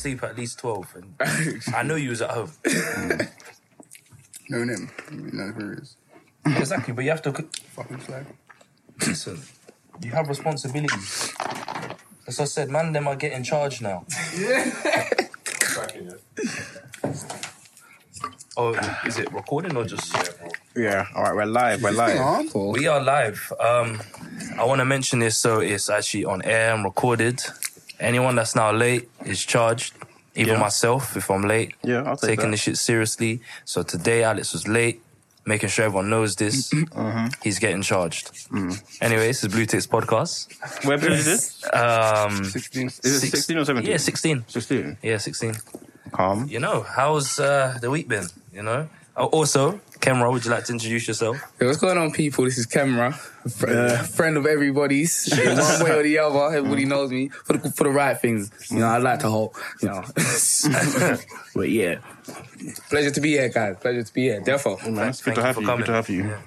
sleep at least 12 and I know you was at home. Knowing him, you know who he is. exactly, but you have to Fucking slag. listen. You have responsibilities. As I said, man, them are getting charged now. Yeah. Oh, is it recording or just? Yeah. All right, we're live. We're live. Huh? We are live. Um, I want to mention this so it's actually on air and recorded. Anyone that's now late is charged. Even Yeah. myself, if I'm late, Yeah, I'll take taking that. this shit seriously. So today, Alex was late, making sure everyone knows this. Uh-huh. He's getting charged. Mm. Anyway, this is Blue Ticks podcast. Where is this? Um, 16. Is it 16 or 17? yeah, 16. 16. Yeah, 16. Calm. You know, how's uh, the week been? You know. Oh, also, Kemra, would you like to introduce yourself? Hey, what's going on, people? This is Kemra, a fr- uh, friend of everybody's, in one way or the other. Everybody knows me for the for the right things. You know, I like to hope. You know, but yeah, pleasure to be here, guys. Pleasure to be here. Therefore, Man, it's good Thank to you have for you. coming. Good to have you. Yeah.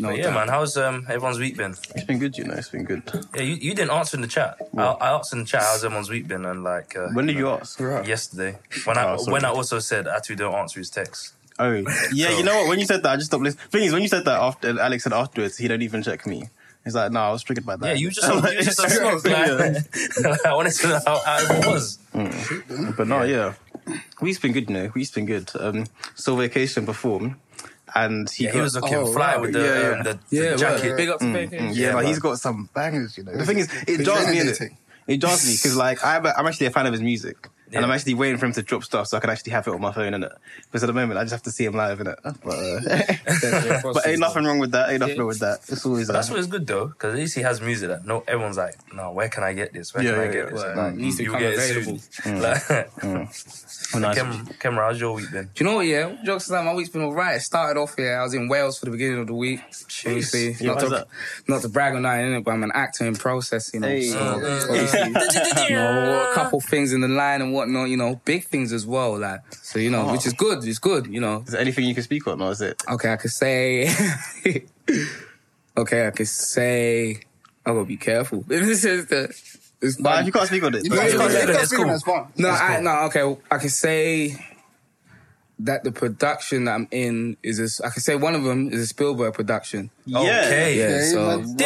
no yeah, doubt. man, how's um, everyone's week been? It's been good, you know. It's been good. Yeah, you, you didn't answer in the chat. I, I asked in the chat how's everyone's week been, and like uh, When did you ask? yesterday when I Oh, sorry. when I also said Atu don't answer his text. Oh, yeah. You know what? When you said that, I just stopped listening. Thing is, when you said that after Alex said afterwards, he don't even check me. He's like, no, I was triggered by that. Yeah, you just you just a smoke. Like, I wanted to know how, how it was. But no, yeah. We've been good, you know. We've been good. Um, still vacation before. And he, Yeah, he was looking Oh, fly right. with the, Yeah, um, the, the yeah, jacket. well, big up to vacation. Mm, yeah, Yeah, like he's got some bangers, you know. The thing is, it He's jars me it. meditating. It jars me because, like, I'm, I'm actually a fan of his music. And I'm actually waiting for him to drop stuff so I can actually have it on my phone, innit? Because at the moment, I just have to see him live, innit? But, uh, but ain't nothing wrong with that. Ain't nothing wrong with that. It's always But that's uh, what is good though, because at least he has music that no everyone's like, no, where can I get this? Where Yeah, can I get this? Well, Like, it needs to you become get it available. soon. Like, nice. Kem, Kemra, how's your week been? Do you know what? Yeah, jokes aside, my week's been alright. It started off here. I was in Wales for the beginning of the week. Obviously, Yeah, not to not to brag on that, innit, but I'm an actor in process. You know, Hey. so Mm. obviously, you know, a couple things in the line and whatnot. You know, big things as well. Like, so you know, which is oh. good. It's good. You know, Is there anything you can speak on, or is it? okay, I could say, okay, I could say, I gotta be careful. This is the. It's But fun. you can't speak on it, You can't speak on speak it. on cool. No, I, no, okay. I can say that the production that I'm in is—I can say one of them is a Spielberg production. Yeah. Okay. Yeah, Yeah, so man.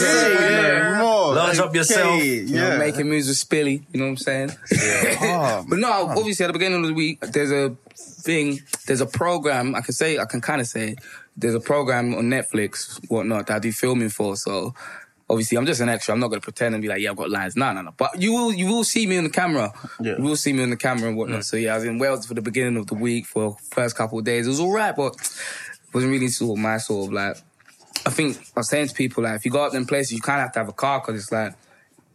Yeah, more. Large up yourself. You know, Yeah. making moves with Spilly. You know what I'm saying? Oh, But no, obviously at the beginning of the week, there's a thing, there's a program. I can say, I can kind of say, there's a program on Netflix, whatnot, that I do filming for. So obviously, I'm just an extra. I'm not gonna pretend and be like, yeah, I've got lines. No, no, no. But you will, you will see me on the camera. Yeah. You will see me on the camera and whatnot. So yeah, I was in Wales for the beginning of the week for first couple of days. It was all right, but it wasn't really sort of my sort of like. I think I was saying to people like, if you go up them places, you kind of have to have a car because it's like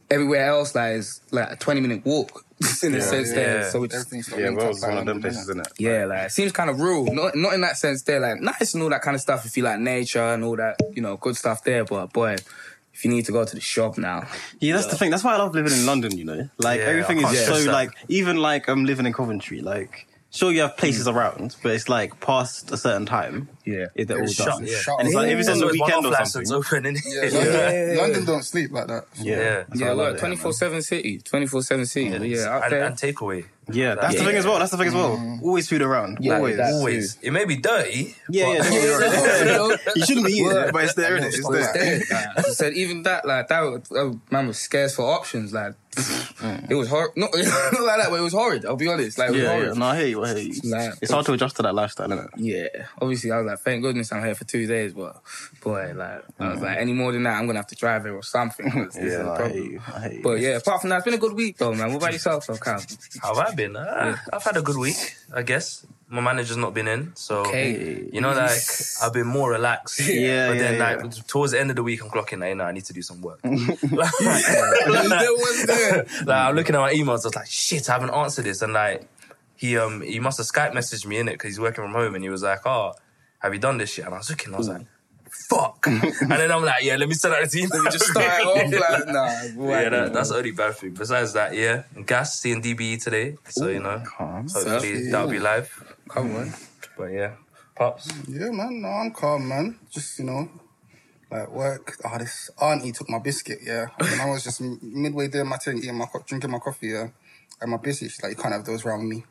everywhere else like is like a 20 minute walk in the sense there. yeah. So it's Everything's yeah, linked Wales is one of them places, isn't it? yeah, like it seems kind of rural. Not not in that sense. They're like nice and all that kind of stuff. If you like nature and all that, you know, good stuff there. But boy, if you need to go to the shop now, Yeah, that's the thing. That's why I love living in London. You know, like Yeah, everything is so like even like I'm living in Coventry. Like, sure you have places around, but it's like past a certain time. Yeah, It all Shut, does. yeah. Shut And it's like if it's on the weekend or something. open, Yeah, innit? London, Yeah. London don't sleep like that. Yeah, Yeah. that's yeah, why I love look, it, man. twenty four seven city, twenty four seven city. Yeah, yeah, and, and takeaway. Yeah, that's the Yeah. thing as well. That's the thing as well. Mm. Always food around. Yeah, always. Always. It may be dirty. Yeah, but- yeah. you shouldn't be eating it, but it's there, innit? It's it's there. there. Like, I said even that, like that, was- that man was scarce for options. Like mm. it was horrid. Not, not like that, but it was horrid. I'll be honest. Like it was Yeah, yeah. No, I hear you. I hear you. Like, It's hard to adjust to that lifestyle, isn't it? Yeah, obviously I was like, thank goodness I'm here for two days, but boy, like I was like, any more than that, I'm gonna have to drive here or something. this is Yeah, the I problem. hear you. I hear you. But yeah, apart from that, it's been a good week though, man. What about yourself, though, Cal? How have I been? Uh, I've had a good week, I guess. My manager's not been in, so Okay. you know, like I've been more relaxed. Yeah, but then yeah, like towards the end of the week, I'm clocking. Like, no, I need to do some work. like, like, I'm looking at my emails. I was like, shit, I haven't answered this, and like he um he must have Skype messaged me in it because he's working from home, and he was like, oh, have you done this shit? And I was looking, I was like. Mm. Fuck, and then I'm like, yeah, let me send out the team. Let me Just start it off like, nah, yeah, that, that's the only bad thing. Besides that, yeah, gas seeing DBE today, so you know, calm. hopefully that'll be live. Come on. But yeah, pops. Yeah, man. No, I'm calm, man. Just you know, Like work, oh, this auntie took my biscuit, yeah. And I was just midway doing my thing, eating my co- drinking my coffee, yeah. And my biscuit, she's like, you can't have those around me.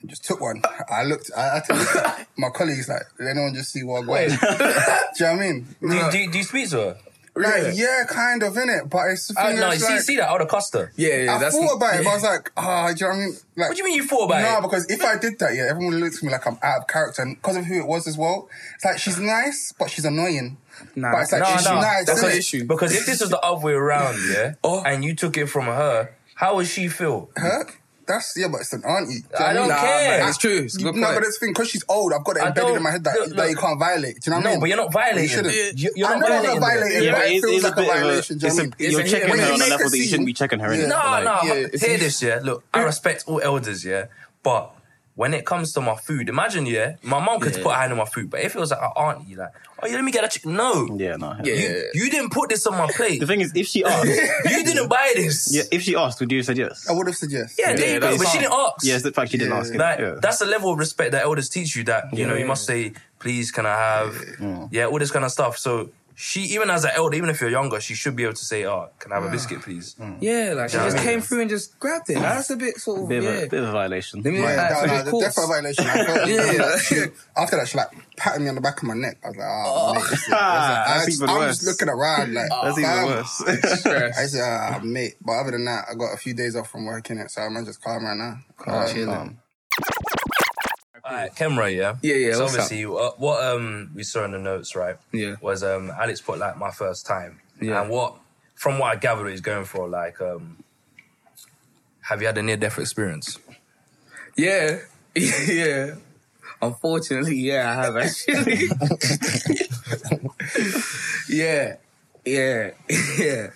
And just took one. I looked, I had to look at my colleagues, like, did anyone just see what I'm going? do you know what I mean? Do, you- do, you- do you speak to her? Like, yeah, kind of, innit? But it's the Uh, thing no, is, see, like, see that? I would have cost her. Yeah, yeah, I that's thought about it, but I was like, ah, do you know what I mean? Like, What do you mean you thought about no, it? because if I did that, yeah, everyone looks at me like I'm out of character, and because of who it was as well. It's like she's nice, but she's annoying. Nah, but it's like no, she's no, nice. that's innit? an issue. Because if this was the other way around, yeah, Oh. and you took it from her, how would she feel? Her? That's yeah, but it's an auntie. Do you know I what don't mean? care. man, it's true. It's a good no, point. but that's the thing because she's old. I've got it I embedded in my head that, look, that you can't violate. Do you know what I mean? No, but you're not violating. You shouldn't. it. You- You're I not know I'm violating. not violating, Yeah, but but it it's, feels it's a like a bit of a. violation. do you It's know a, what I mean? you're a- checking when her you on a make a level that you shouldn't be checking her in. Yeah. No, like, no. yeah, it's hear this, yeah. Look, I respect all elders, yeah. But when it comes to my food, imagine, yeah, my mom could Yeah. put her hand on my food, but if it was like an auntie, like, oh, yeah, let me get a chicken. No. Yeah, no. Yeah. You, you didn't put this on my plate. The thing is, if she asked, you didn't buy this. yeah, if she asked, would you have said yes? I would have said yes. Yeah, there you go. that's But she didn't ask. Yes, the fact she didn't Yeah. ask. Like, yeah. That's the level of respect that elders teach you that, you know, you must say, please, can I have, yeah, all this kind of stuff. So she, even as an elder, even if you're younger, she should be able to say, oh, can I have a biscuit, please? Yeah, like she Yeah, I just mean- came through and just grabbed it. That's a bit sort of bit, of yeah. a, bit of a violation. Let me Yeah, that's no, no, bit the coarse. definite violation. I felt Yeah. like, she- after that, she like patted me on the back of my neck. I was like, oh, mate, this is- I, That's just- even I'm worse. just looking around like, That's even fam. worse. Stress. I said, ah, mate. But other than that, I got a few days off from working it, so I'm just calm right now. Calm, Um, chilling. Um, Alright, Kemra, yeah? Yeah, yeah, So obviously, uh, what um we saw in the notes, right? Yeah. Was um Alex put like my first time. Yeah. And what, from what I gathered, he's going for like, um have you had a near death experience? Yeah, yeah. Unfortunately, yeah, I have actually. yeah, yeah, yeah.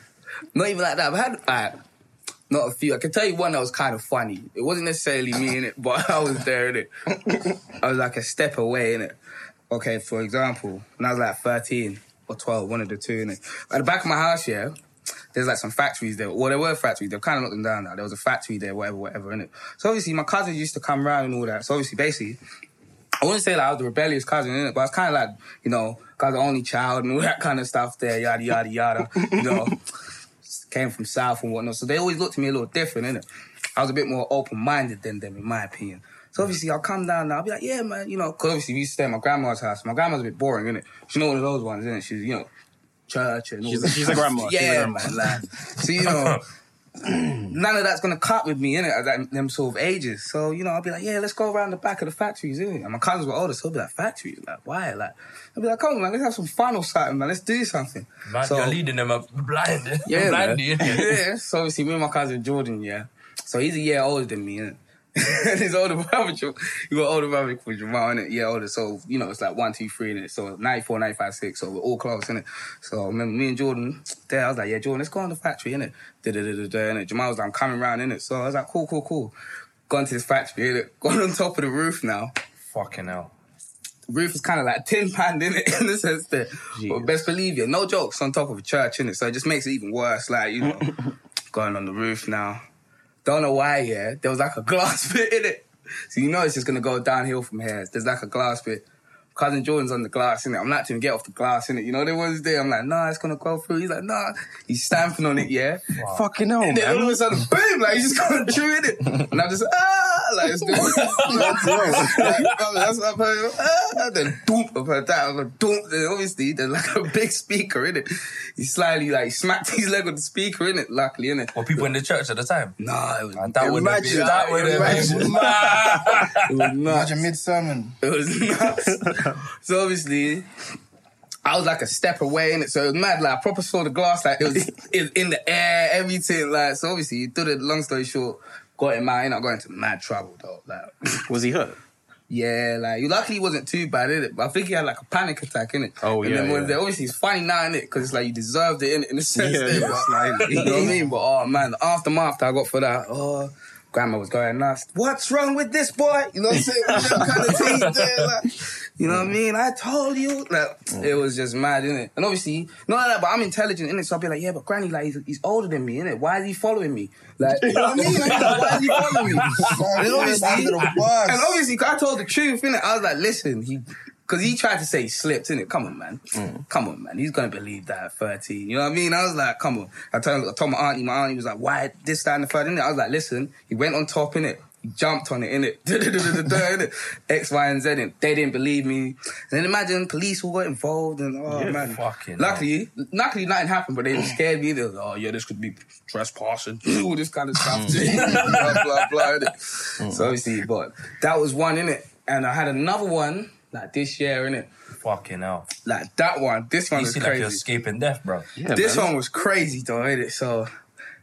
Not even like that. I've had like not a few. I can tell you one that was kind of funny. It wasn't necessarily me in it, but I was there in it. I was like a step away in it. Okay, for example, when I was like thirteen or twelve, one of the two in it. At the back of my house, yeah. There's like some factories there. Well, there were factories. They've kind of knocked them down now. There was a factory there, whatever, whatever, in it. So obviously, my cousins used to come around and all that. So obviously, basically, I wouldn't say like I was the rebellious cousin in it, but I was kind of like, you know, was the only child and all that kind of stuff there, yada yada yada. You know, came from South and whatnot, so they always looked at me a little different, innit? I was a bit more open minded than them, in my opinion. So obviously, I'll come down now. I'll be like, yeah, man, you know, because obviously we used to stay at my grandma's house. My grandma's a bit boring, innit? She's not one of those ones, innit? She's, you know, church and all She's- that. she's a grandma. She's a Yeah, grandma. man. Like, so you know, none of that's gonna cut with me, innit? At that, them sort of ages. So you know, I'll be like, yeah, let's go around the back of the factories, innit? And my cousins were older, so I'll be like, factories, like why? Like, I'll be like, come on, man, let's have some fun or something, man. Let's do something. Man, So- you're leading them up blind. yeah, blindly, yeah. So obviously, me and my cousin Jordan, yeah. So he's a year older than me, innit? and his older brother, you got older brother called Jamal, innit? Yeah, older. So, you know, it's like one, two, three, innit? So 94, 95, 6. So we're all close, innit? So I remember me and Jordan, there, I was like, yeah, Jordan, let's go on the factory, innit? Da-da-da-da-da, innit? Jamal was like, I'm coming round, innit? So I was like, cool, cool, cool. Gone to this factory, innit? Gone on top of the roof now Fucking hell. roof is kind of like tin pan in it in the sense that well, best believe you, no jokes on top of a church in it, so it just makes it even worse. Like you know, going on the roof now. Don't know why. Yeah, there was like a glass bit in it, so you know it's just gonna go downhill from here. There's like a glass bit. Cousin Jordan's on the glass in it. I'm like to him, get off the glass in it. You know, there was there. I'm like, nah, it's gonna go through. He's like, nah. He's stamping on it, yeah. Fucking hell, And then all of a sudden, boom, like he's just going through it. And I'm just, ah, like it's doing, like, that's what I've heard, ah, then doom, I've heard that, I was like, doom, then obviously there's like a big speaker in it. He slightly like smacked his leg on the speaker in it, luckily in it. Were people in the church at the time? Nah, it was, And that would have been, Imagine, that would have imagine. been mad. it was nuts. Imagine mid sermon. It was nuts. so obviously, I was like a step away in it, so it was mad. Like I proper saw the glass, like it was in, in the air, everything. Like so, obviously, to the long story short, got him out. I got into mad trouble though. Like Was he hurt? yeah, like luckily it wasn't too bad in it, but I think he had like a panic attack in it. Oh, yeah. and yeah, then when yeah. obviously it's funny now in it because it's like you deserved it in it in a sense. Yeah, there, but- slightly. you know what I mean? But oh man, the aftermath that I got for that, oh. Grandma was going nuts. What's wrong with this boy? You know what I'm saying? Kind of things there, like, you know what I mean? I told you. Like, it was just mad, innit? And obviously, not like that, but I'm intelligent, innit? So I'll be like, yeah, but Granny, like, he's, he's older than me, innit? Why is he following me? Like, you know what I mean? Like, why is he following me? and obviously, and obviously, 'cause I told the truth, innit? I was like, listen, he Because he tried to say he slipped, innit? Come on, man. Come on, man. He's gonna believe that at 13. You know what I mean? I was like, come on. I told, I told my auntie, my auntie was like, why this, that, and the third, innit? I was like, listen, he went on top, innit? He jumped on it, innit? innit? X, Y, and Z, innit? They didn't believe me. And then imagine police all got involved and, oh, Yeah, man. fucking luckily, luckily nothing happened, but they just scared me. They was like, oh, yeah, this could be trespassing, all this kind of stuff. Mm. blah, blah, blah, innit? Mm. So obviously, but that was one, innit? And I had another one, like this year, innit? Fucking hell. Like that one. This one You was seem like crazy. you're escaping death, bro. Yeah, this man. one was crazy though, innit? So,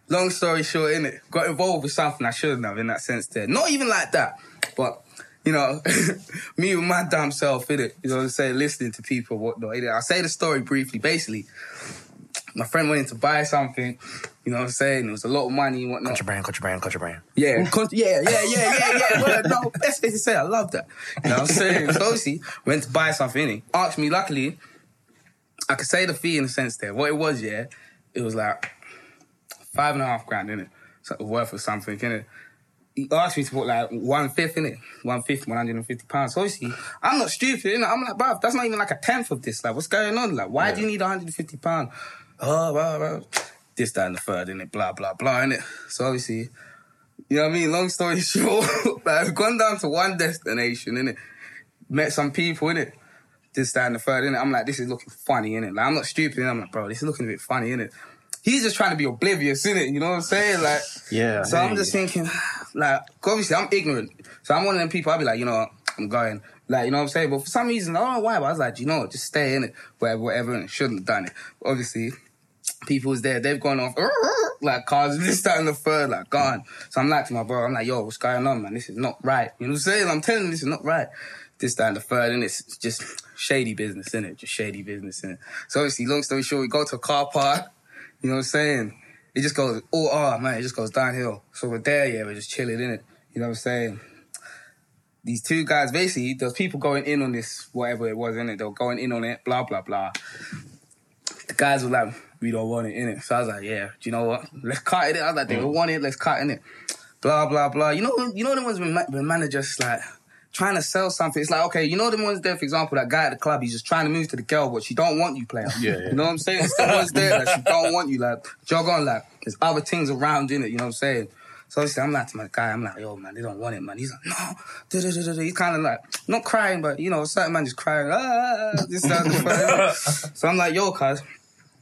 long story short, in it, Got involved with something I shouldn't have in that sense there. Not even like that, but, you know, me with my damn self, in it. You know what I'm saying? Listening to people, whatnot, innit? I'll say the story briefly. Basically, my friend went in to buy something, you know what I'm saying? It was a lot of money and whatnot. Cut your brand, cut your brand, cut your brand. Yeah, con- yeah, yeah, yeah, yeah, yeah. Well, no, that's what they say. I love that. You know what I'm saying? So obviously, went to buy something. He asked me. Luckily, I could say the fee in a sense there. What it was, yeah, it was like five and a half grand in it, so worth of something in it. He asked me to put like one fifth in it, one fifth, one hundred and fifty pounds. So obviously, I'm not stupid. You know? I'm like, bruv, that's not even like a tenth of this. Like, what's going on? Like, why do you need one hundred and fifty pounds? Oh, blah, blah. this, that, and the third, in it, blah, blah, blah, in it. So obviously, you know what I mean? Long story short, like, I've gone down to one destination, innit? Met some people, innit? This, that, and the third, innit? I'm like, this is looking funny, innit? Like, I'm not stupid, innit? I'm like, bro, this is looking a bit funny, innit? He's just trying to be oblivious, isn't it? You know what I'm saying? Like, Yeah, So I'm just thinking, like, obviously, I'm ignorant. So I'm one of them people, I'll be like, you know what? I'm going. Like, you know what I'm saying? But for some reason, I don't know why, but I was like, you know what? Just stay in it, whatever, whatever, and shouldn't have done it. Obviously, people was there, they've gone off, like cars, this, that, and the third, like gone. So I'm like to my bro, I'm like, yo, what's going on, man? This is not right. You know what I'm saying? I'm telling you, this is not right. This, that, and the third, and it's just shady business, in it? Just shady business, in it? So obviously, long story short, we go to a car park, you know what I'm saying? It just goes, oh, oh, man, it just goes downhill. So we're there, yeah, we're just chilling, in it. You know what I'm saying? These two guys, basically, there's people going in on this, whatever it was, in it. They were going in on it, blah, blah, blah the guys were like, we don't want it in it. So I was like, yeah, do you know what? Let's cut it. I was like, they don't want it. Let's cut in it. Blah blah blah. You know, you know the ones when, when managers like trying to sell something. It's like, okay, you know the ones there. For example, that guy at the club, he's just trying to move to the girl, but she don't want you, playing. Yeah, yeah. You know what I'm saying? It's the ones there that she don't want you. Like jog on, like there's other things around in it. You know what I'm saying? So obviously, I'm like to my guy, I'm like, yo, man, they don't want it, man. He's like, no. Da-da-da-da-da. He's kind of like, not crying, but, you know, a certain man just crying. Ah, ah, ah this, that, So I'm like, yo, cuz,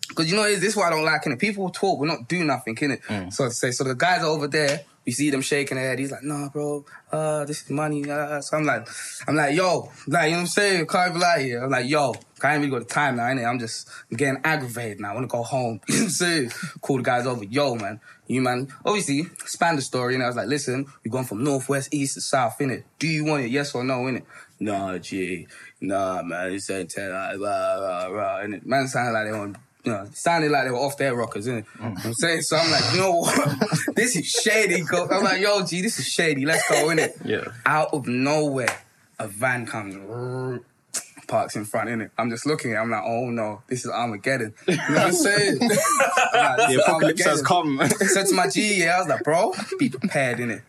because you know, this is what I don't like, innit? People talk, but not do nothing, innit? Mm. So to say, so the guys are over there, we see them shaking their head. He's like, nah, bro, uh, this is money. Uh. So I'm like, I'm like, yo, like, you know what I'm saying? Can't like here. I'm like, yo, I ain't really got the time now, innit? I'm just I'm getting aggravated now. I want to go home. you know what I'm saying? Call the guys over, yo, man, you man. Obviously, span the story, and I was like, listen, we gone from northwest, east to south, innit? Do you want it? Yes or no, innit? Nah, G, nah, man, this ain't tell, like, blah, blah, blah, innit? Man sounded like they want you know, sounded like they were off their rockers, innit? Mm. You know what I'm saying? So I'm like, you know what? this is shady. Go. I'm like, yo, G, this is shady. Let's go, innit? Yeah. Out of nowhere, a van comes, parks in front, innit? I'm just looking at it. I'm like, oh no, this is Armageddon. You know what I'm saying? I'm like, The apocalypse has Armageddon. come. Said to my G, yeah, I was like, bro, be prepared, innit?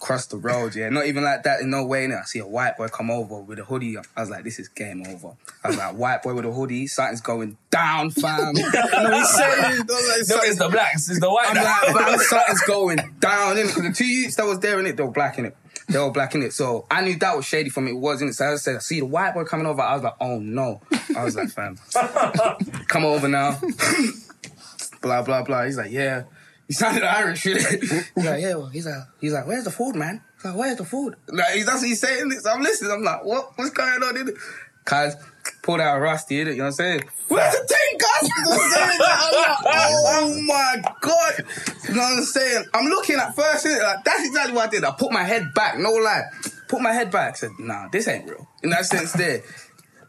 Cross the road, yeah. Not even like that, in no way, innit? I see a white boy come over with a hoodie. I was like, this is game over. I was like, white boy with a hoodie, something's going down, fam. know saying? Like, No, it's the blacks, it's the white. I'm like, fam, something's going down, innit? Because the two youths that was there, innit, they were black, in it. They were black, in it. So I knew that was shady from it. It was, innit? So I said, I see the white boy coming over. I was like, oh no. I was like, fam, come over now. blah, blah, blah. He's like, yeah. He sounded Irish, innit? He's like, yeah, well, he's like, he's like, where's the food, man? He's like, where's the food? Like, he's, that's what he's saying. This. I'm listening. I'm like, what? What's going on, innit? Cuz, pulled out a rusty, innit? You know what I'm saying? Where's the thing, cuz? You know what I'm like, oh my God. You know what I'm saying? I'm looking at first, innit? Like, that's exactly what I did. I put my head back, no lie. Put my head back. said, nah, this ain't real. In that sense there.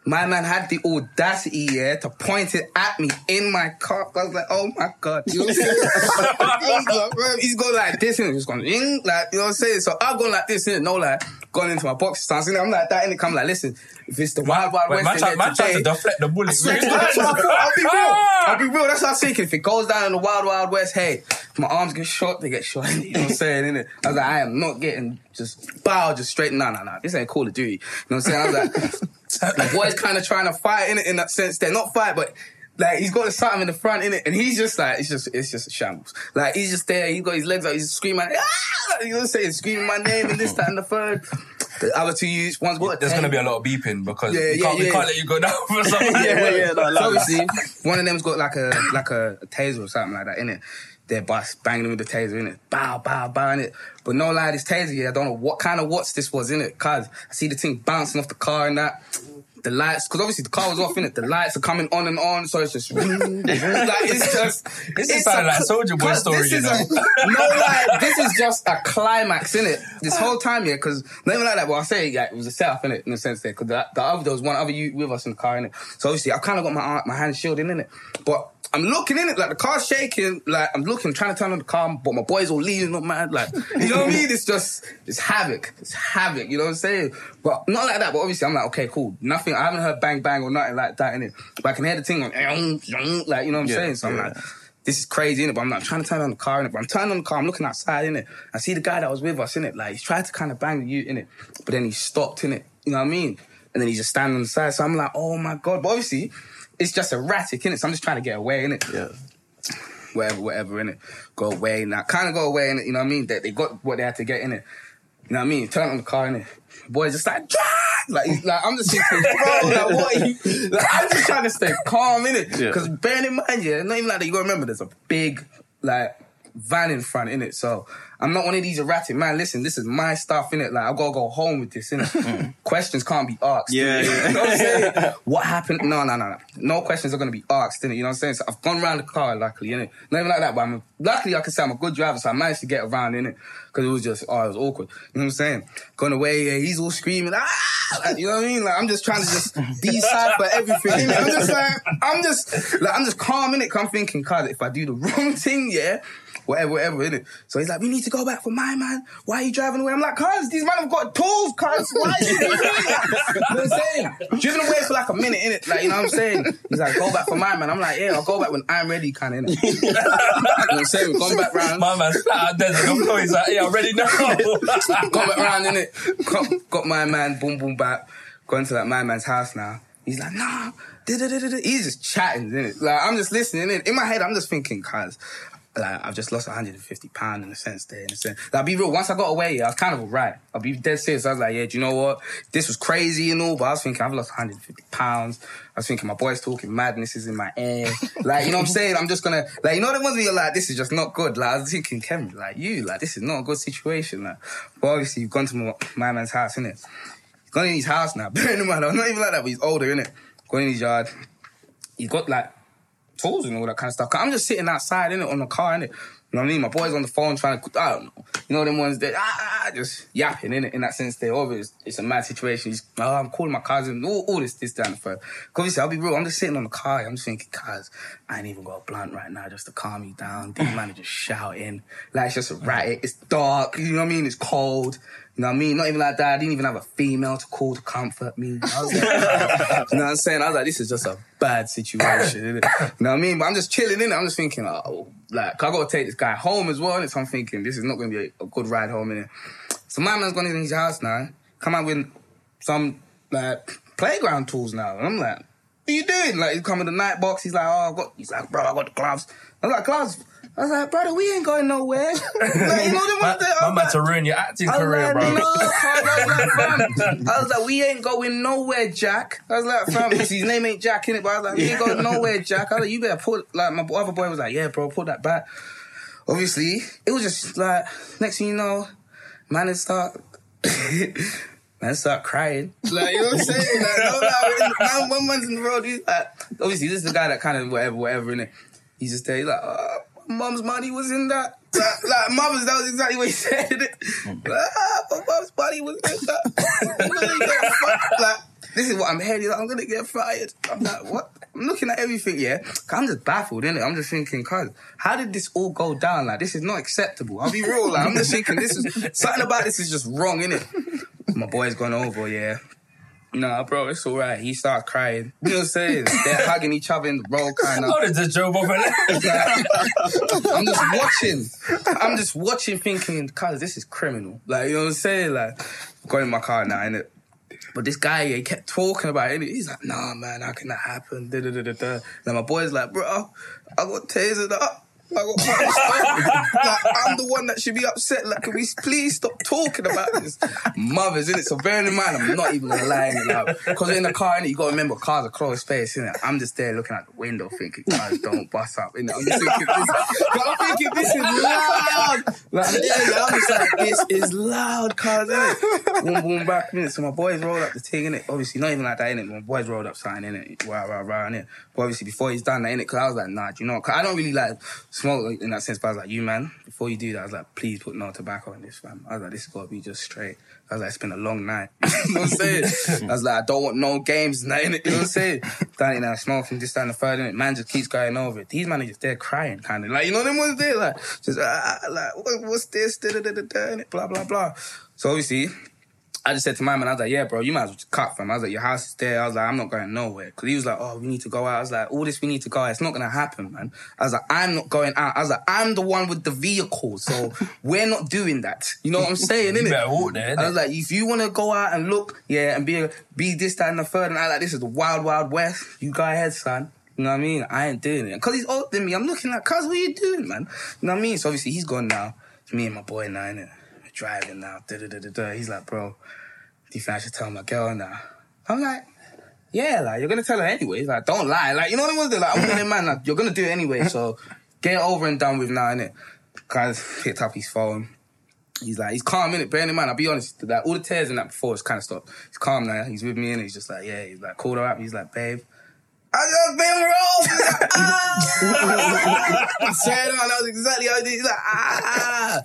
My man had the audacity, yeah, to point it at me in my car. I was like, oh my God. You know what I'm saying? I like, bro, He's going like this and he's going, "Ing," like, you know what I'm saying? So I've gone like this, innit? No, like, gone into my box stance, innit? I'm like that, and it Come like, listen, if it's the wild, wild west, man, in try, there man tried today, to deflect the bullet. swear to that's what I thought. I'll be real. I'll be real. Ah! That's what I'm thinking. If it goes down in the wild, wild west, hey, if my arms get shot, they get shot. You know what I'm saying? Innit? I was like, I am not getting just bow, just straight. No, no, no. This ain't Call of Duty. You know what I'm saying? I was like, the boy's kind of trying to fight in it in that sense. They're not fight, but like he's got something in the front in it, and he's just like it's just it's just a shambles. Like he's just there, he's got his legs out, he's screaming, ah! you know what I'm saying, screaming my name and this, that, and the third. The other two youths, one's what? There's gonna be a lot of beeping because Yeah, we, yeah, can't, we can't let you go down for something. Yeah, yeah, no, So obviously, one of them's got like a like a, taser or something like that in it. They're bust banging with the taser in it, bow, bow, bow in it. But no lie, this taser, yeah, I don't know what kind of watts this was in it. Cause I see the thing bouncing off the car and that. The lights, because obviously the car was off in it. The lights are coming on and on, so it's just like it's just. This is sounding a- like Soulja Boy story, This you is know. a, no lie, this is just a climax in it. This whole time, yeah, because not even like that. But I say, yeah, it was a setup in it in a sense there, because the, the other there was one other you with us in the car in it. So obviously, I kind of got my uh, my hand shielding in it, but. I'm looking in it, like the car's shaking, like I'm looking, trying to turn on the car, but my boys all leaning up mad, like you know what I mean? It's just it's havoc. It's havoc, you know what I'm saying? But not like that, but obviously I'm like, okay, cool. Nothing I haven't heard bang bang or nothing like that in it. But I can hear the thing on like you know what I'm Yeah, saying? So I'm yeah. like, this is crazy, innit? But I'm not trying to turn on the car, innit? But I'm turning on the car, I'm looking outside, innit? I see the guy that was with us, innit? Like, he's tried to kind of bang the you, innit? But then he stopped, innit? You know what I mean? And then he's just standing on the side. So I'm like, oh my God. But obviously, it's just erratic, innit? So I'm just trying to get away, innit? Yeah. Whatever, whatever, innit? Go away. Now, kind of go away, innit? You know what I mean? They, they got what they had to get, innit? You know what I mean? Turn on the car, innit? Boy, just like, like, like I'm just thinking, bro, like, what are you? Like, I'm just trying to stay calm, in it. Because bearing in mind, yeah, not even like that, you gotta remember there's a big, like, van in front, in it. So I'm not one of these erratic, man, listen, this is my stuff, innit? Like, I've gotta go home with this, innit? questions can't be asked. Yeah, yeah. you know what I'm saying? What happened? No, no, no, no. No questions are gonna be asked, innit? You know what I'm saying? So I've gone around the car, luckily, innit? Not even like that, but I'm, luckily, I can say I'm a good driver, so I managed to get around, innit? Because it was just, oh, it was awkward. You know what I'm saying? Going away, yeah, he's all screaming, ah! Like, you know what I mean? Like, I'm just trying to just decipher everything, innit? I'm just like, I'm just, like, I'm just calm, innit? 'Cause I'm thinking, God, if I do the wrong thing, yeah, whatever, whatever, innit? So he's like, we need to go back for my man. Why are you driving away? I'm like, cuz, these men have got tools, cuz. Why are you doing that? You know what I'm saying? Driven away for like a minute, innit? Like, you know what I'm saying? He's like, go back for my man. I'm like, yeah, I'll go back when I'm ready, kind of, innit? you know what I'm saying? We've gone back round. My man's flat out desert. He's like, yeah, I'm ready now. got back round in it. Got, got my man, boom, boom, back. Going to like my man's house now. He's like, nah. He's just chatting, innit? Like I'm just listening. innit? In my head, I'm just thinking, cuz. Like I've just lost 150 pounds in a sense there, in a sense. Like, I'll be real. Once I got away, I was kind of alright. I'll be dead serious. I was like, yeah, do you know what? This was crazy and all, but I was thinking I've lost 150 pounds. I was thinking my boy's talking madness is in my ear. like, you know what I'm saying? I'm just gonna like, you know the ones where you're like, this is just not good. Like I was thinking, Kevin, like you, like this is not a good situation. Like, but obviously you've gone to my, my man's house, innit? He's gone in his house now. Bearing in mind, I'm not even like that, but he's older, innit? Gone in his yard. He's got like tools and all that kind of stuff. I'm just sitting outside in it on the car, in it. You know what I mean? My boy's on the phone trying to, I don't know. You know them ones that, ah, ah, just yapping, in it. In that sense, they're obvious. It's a mad situation. He's, oh, I'm calling my cousin, all, all this, this, down the phone. Obviously, I'll be real. I'm just sitting on the car. I'm just thinking, cuz, I ain't even got a blunt right now just to calm me down. These man just shouting. Like, it's just erratic. It's dark. You know what I mean? It's cold. You know what I mean? Not even like that. I didn't even have a female to call to comfort me. I was like, you know what I'm saying? I was like, this is just a bad situation? You know what I mean? But I'm just chilling in it. I'm just thinking, oh, like, I gotta take this guy home as well. And so I'm thinking, this is not gonna be a, a good ride home, in innit? So my man's gone in his house now, come out with some, like, playground tools now. And I'm like, what are you doing? Like, he's coming the night box. He's like, oh, I've got, he's like, bro, I got the gloves. I was like, gloves? I was like, brother, we ain't going nowhere. like, you know the Man, ones that, I'm man like, to ruin your acting I was career, like, bro. no, I was like. I was like, we ain't going nowhere, Jack. I was like, fam, his name ain't Jack, innit? But I was like, we ain't going nowhere, Jack. I was like, you better put, like, my other boy was like, yeah, bro, put that back. Obviously, it was just like, next thing you know, man, it start, man, start crying. Like, you know what I'm saying? Like, no, no, man, one man's in the road, he's like, obviously, this is the guy that kind of, whatever, whatever, innit? He's just there, he's like, oh, my mom's money was in that. Like, like mother's, that was exactly what he said. Ah, my mom's money was in that. I'm gonna get fired. Like, this is what I'm heading. Like, I'm gonna get fired. I'm like, what? I'm looking at everything, yeah. I'm just baffled, innit? I'm just thinking, cuz, how did this all go down? Like, this is not acceptable. I'll be real. Like, I'm just thinking, this is something about this is just wrong, innit? My boy's gone over, yeah. Nah, bro, it's all right. He starts crying. You know what I'm saying? They're hugging each other in the road, kind of. Did this joke over there? I'm just watching. I'm just watching, thinking, "Cuz this is criminal." Like you know what I'm saying? Like, going in my car now, and But this guy, he kept talking about it. He's like, nah, man, how can that happen? Da, da, da, da, da. And my boy's like, bro, I got tasered up. Got like, I'm the one that should be upset. Like, can we please stop talking about this? Mothers, in it. So bearing in mind, I'm not even lie. Because in the car, innit, you gotta remember, cars are closed space, innit? I'm just there looking out the window thinking, cars don't bust up, innit? I'm just thinking, this, I'm thinking, this is loud. Like, I'm, I'm just like, this is loud, cars, innit? Boom, boom, back, innit? So my boys rolled up the thing, innit? Obviously, not even like that, innit? My boys rolled up something, innit? Rah, rah, rah, innit? But obviously, before he's done that, innit? Because I was like, nah, do you know? Cause I don't really like smoke in that sense, but I was like, you man, before you do that, I was like, please put no tobacco in this, fam. I was like, this has got to be just straight. I was like, it's been a long night. you know what I'm saying? I was like, I don't want no games, nothing. You know what I'm saying? In I smoking, just down the and man just keeps going over it. These man are just there crying, kind of like, you know them ones there, like, just ah, like, what, what's this? Da, da, da, da, da, blah blah blah. So obviously, I just said to my man, I was like, yeah, bro, you might as well just cut, fam. I was like, your house is there. I was like, I'm not going nowhere. Cause he was like, oh, we need to go out. I was like, all this we need to go out. It's not going to happen, man. I was like, I'm not going out. I was like, I'm the one with the vehicle. So we're not doing that. You know what I'm saying, You innit? better walk there, I was like, if you want to go out and look, yeah, and be be this, that, and the third, and I like, this is the wild, wild west. You go ahead, son. You know what I mean? I ain't doing it. Cause he's older than me. I'm looking like, cuz, what are you doing, man? You know what I mean? So obviously he's gone now. It's me and my boy now, innit? Driving now. Da, da, da, da, da. He's like, bro, do you think I should tell my girl now? I'm like, yeah, like, you're gonna tell her anyway. He's like, don't lie. Like, you know what I mean? Like, I'm gonna man, like, you're gonna do it anyway, so get over and done with now, innit? Guys picked up his phone. He's like, he's calm in it. Bearing in mind, I'll be honest, that all the tears in that before it's kind of stopped. He's calm now. He's with me and he's just like, yeah. He's like, called her up. He's like, babe, I just been rolled. ah! I said, oh, that was exactly how I did. He's like, ah.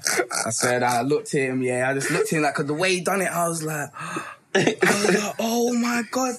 I said, I looked at him. Yeah, I just looked at him like, cause the way he done it, I was like, I was like, oh my god.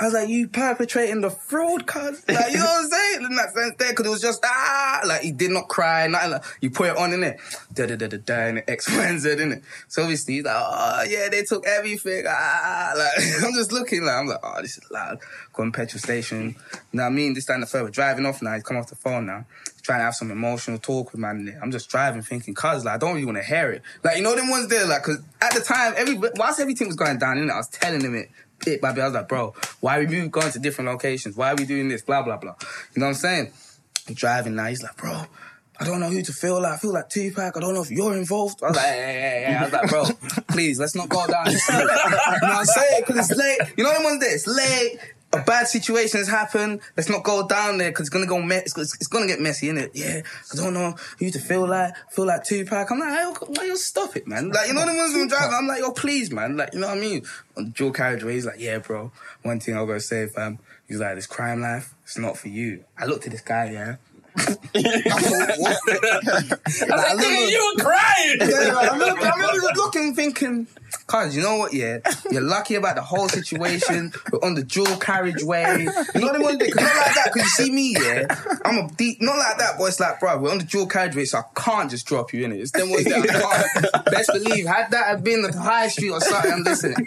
I was like, you perpetrating the fraud, cuz. Like, you know what I'm saying? In that sense there, cause it was just, ah, like, he did not cry, nothing like, you put it on, in it, da da da da da, and X, Y, and Z, innit? So obviously, he's like, oh, yeah, they took everything, ah, like, I'm just looking, like, I'm like, oh, this is loud. Going petrol station. What I mean? This time the further driving off now, he's come off the phone now. He's trying to have some emotional talk with man. I'm just driving thinking, cuz, like, I don't really want to hear it. Like, you know them ones there, like, cause at the time, every, whilst everything was going down, innit, I was telling him it bit by bit. I was like, bro, why are we moving, going to different locations? Why are we doing this? Blah, blah, blah. You know what I'm saying? I'm driving now. He's like, bro, I don't know who to feel like. I feel like Tupac. I don't know if you're involved. I was like, hey, hey, hey, hey. I was like, bro, please, let's not go down. You know what I'm saying? Because it's late. You know what one's there? It's late. A bad situation has happened. Let's not go down there because it's gonna go. Me- it's, it's, gonna get messy, innit? Yeah. I don't know who to feel like. Feel like Tupac. I'm like, hey, yo, yo, stop it, man. Like, you know the ones who driving. I'm like, yo, please, man. Like, you know what I mean? On the dual carriageway, he's like, yeah, bro. One thing I'll go say, fam. He's like, this crime life, it's not for you. I looked at this guy, yeah. I think you were crying. Yeah, like, I remember, I remember looking, thinking, cuz, you know what, yeah? You're lucky about the whole situation. We're on the dual carriageway. You know what I mean? Not like that, because you see me, yeah? I'm a deep, not like that, but it's like, bro, we're on the dual carriageway, so I can't just drop you in it. It's them ones that I can't. Best believe, had that have been the high street or something, I'm listening.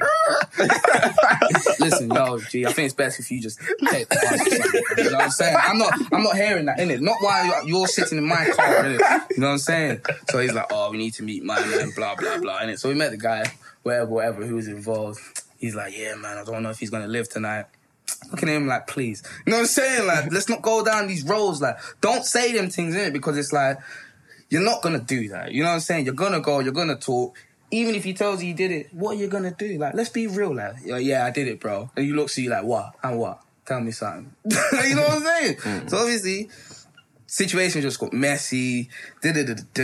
Listen, yo, G, I think it's best if you just take the bus. You know what I'm saying? I'm not, I'm not hearing that, innit? Not while you're, sitting in my car, innit? You know what I'm saying? So he's like, oh, we need to meet my man, blah, blah, blah, innit? So we met the guy, whatever, whatever, who was involved. He's like, yeah, man, I don't know if he's gonna live tonight. Looking at him like, please. You know what I'm saying? Like, let's not go down these roads. Like, don't say them things in it because it's like, you're not gonna do that. You know what I'm saying? You're gonna go, you're gonna talk. Even if he tells you he did it, what are you gonna do? Like, let's be real, like, yeah, I did it, bro. And you look, see, like, what? And what? Tell me something. you know what I'm saying? Mm. So obviously, situation just got messy. Da da da da da.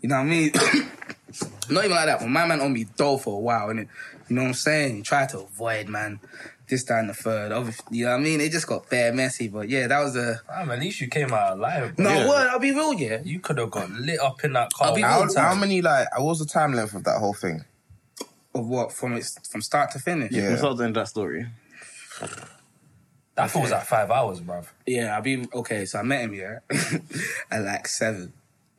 You know what I mean? Not even like that. But my man on me dull for a while, and you know what I'm saying? He tried to avoid, man. This time the third, obviously, you know what I mean? It just got bare messy, but yeah, that was a Damn, at least you came out alive. bro. no Yeah. word. I'll be real, yeah. You could have got lit up in that car. I'll be all How, how many like? What was the time length of that whole thing? Of what from its from start to finish. Yeah. What's up the end of that story? That thought was like five hours, bruv. Yeah, I'll be okay. So I met him yeah at like seven.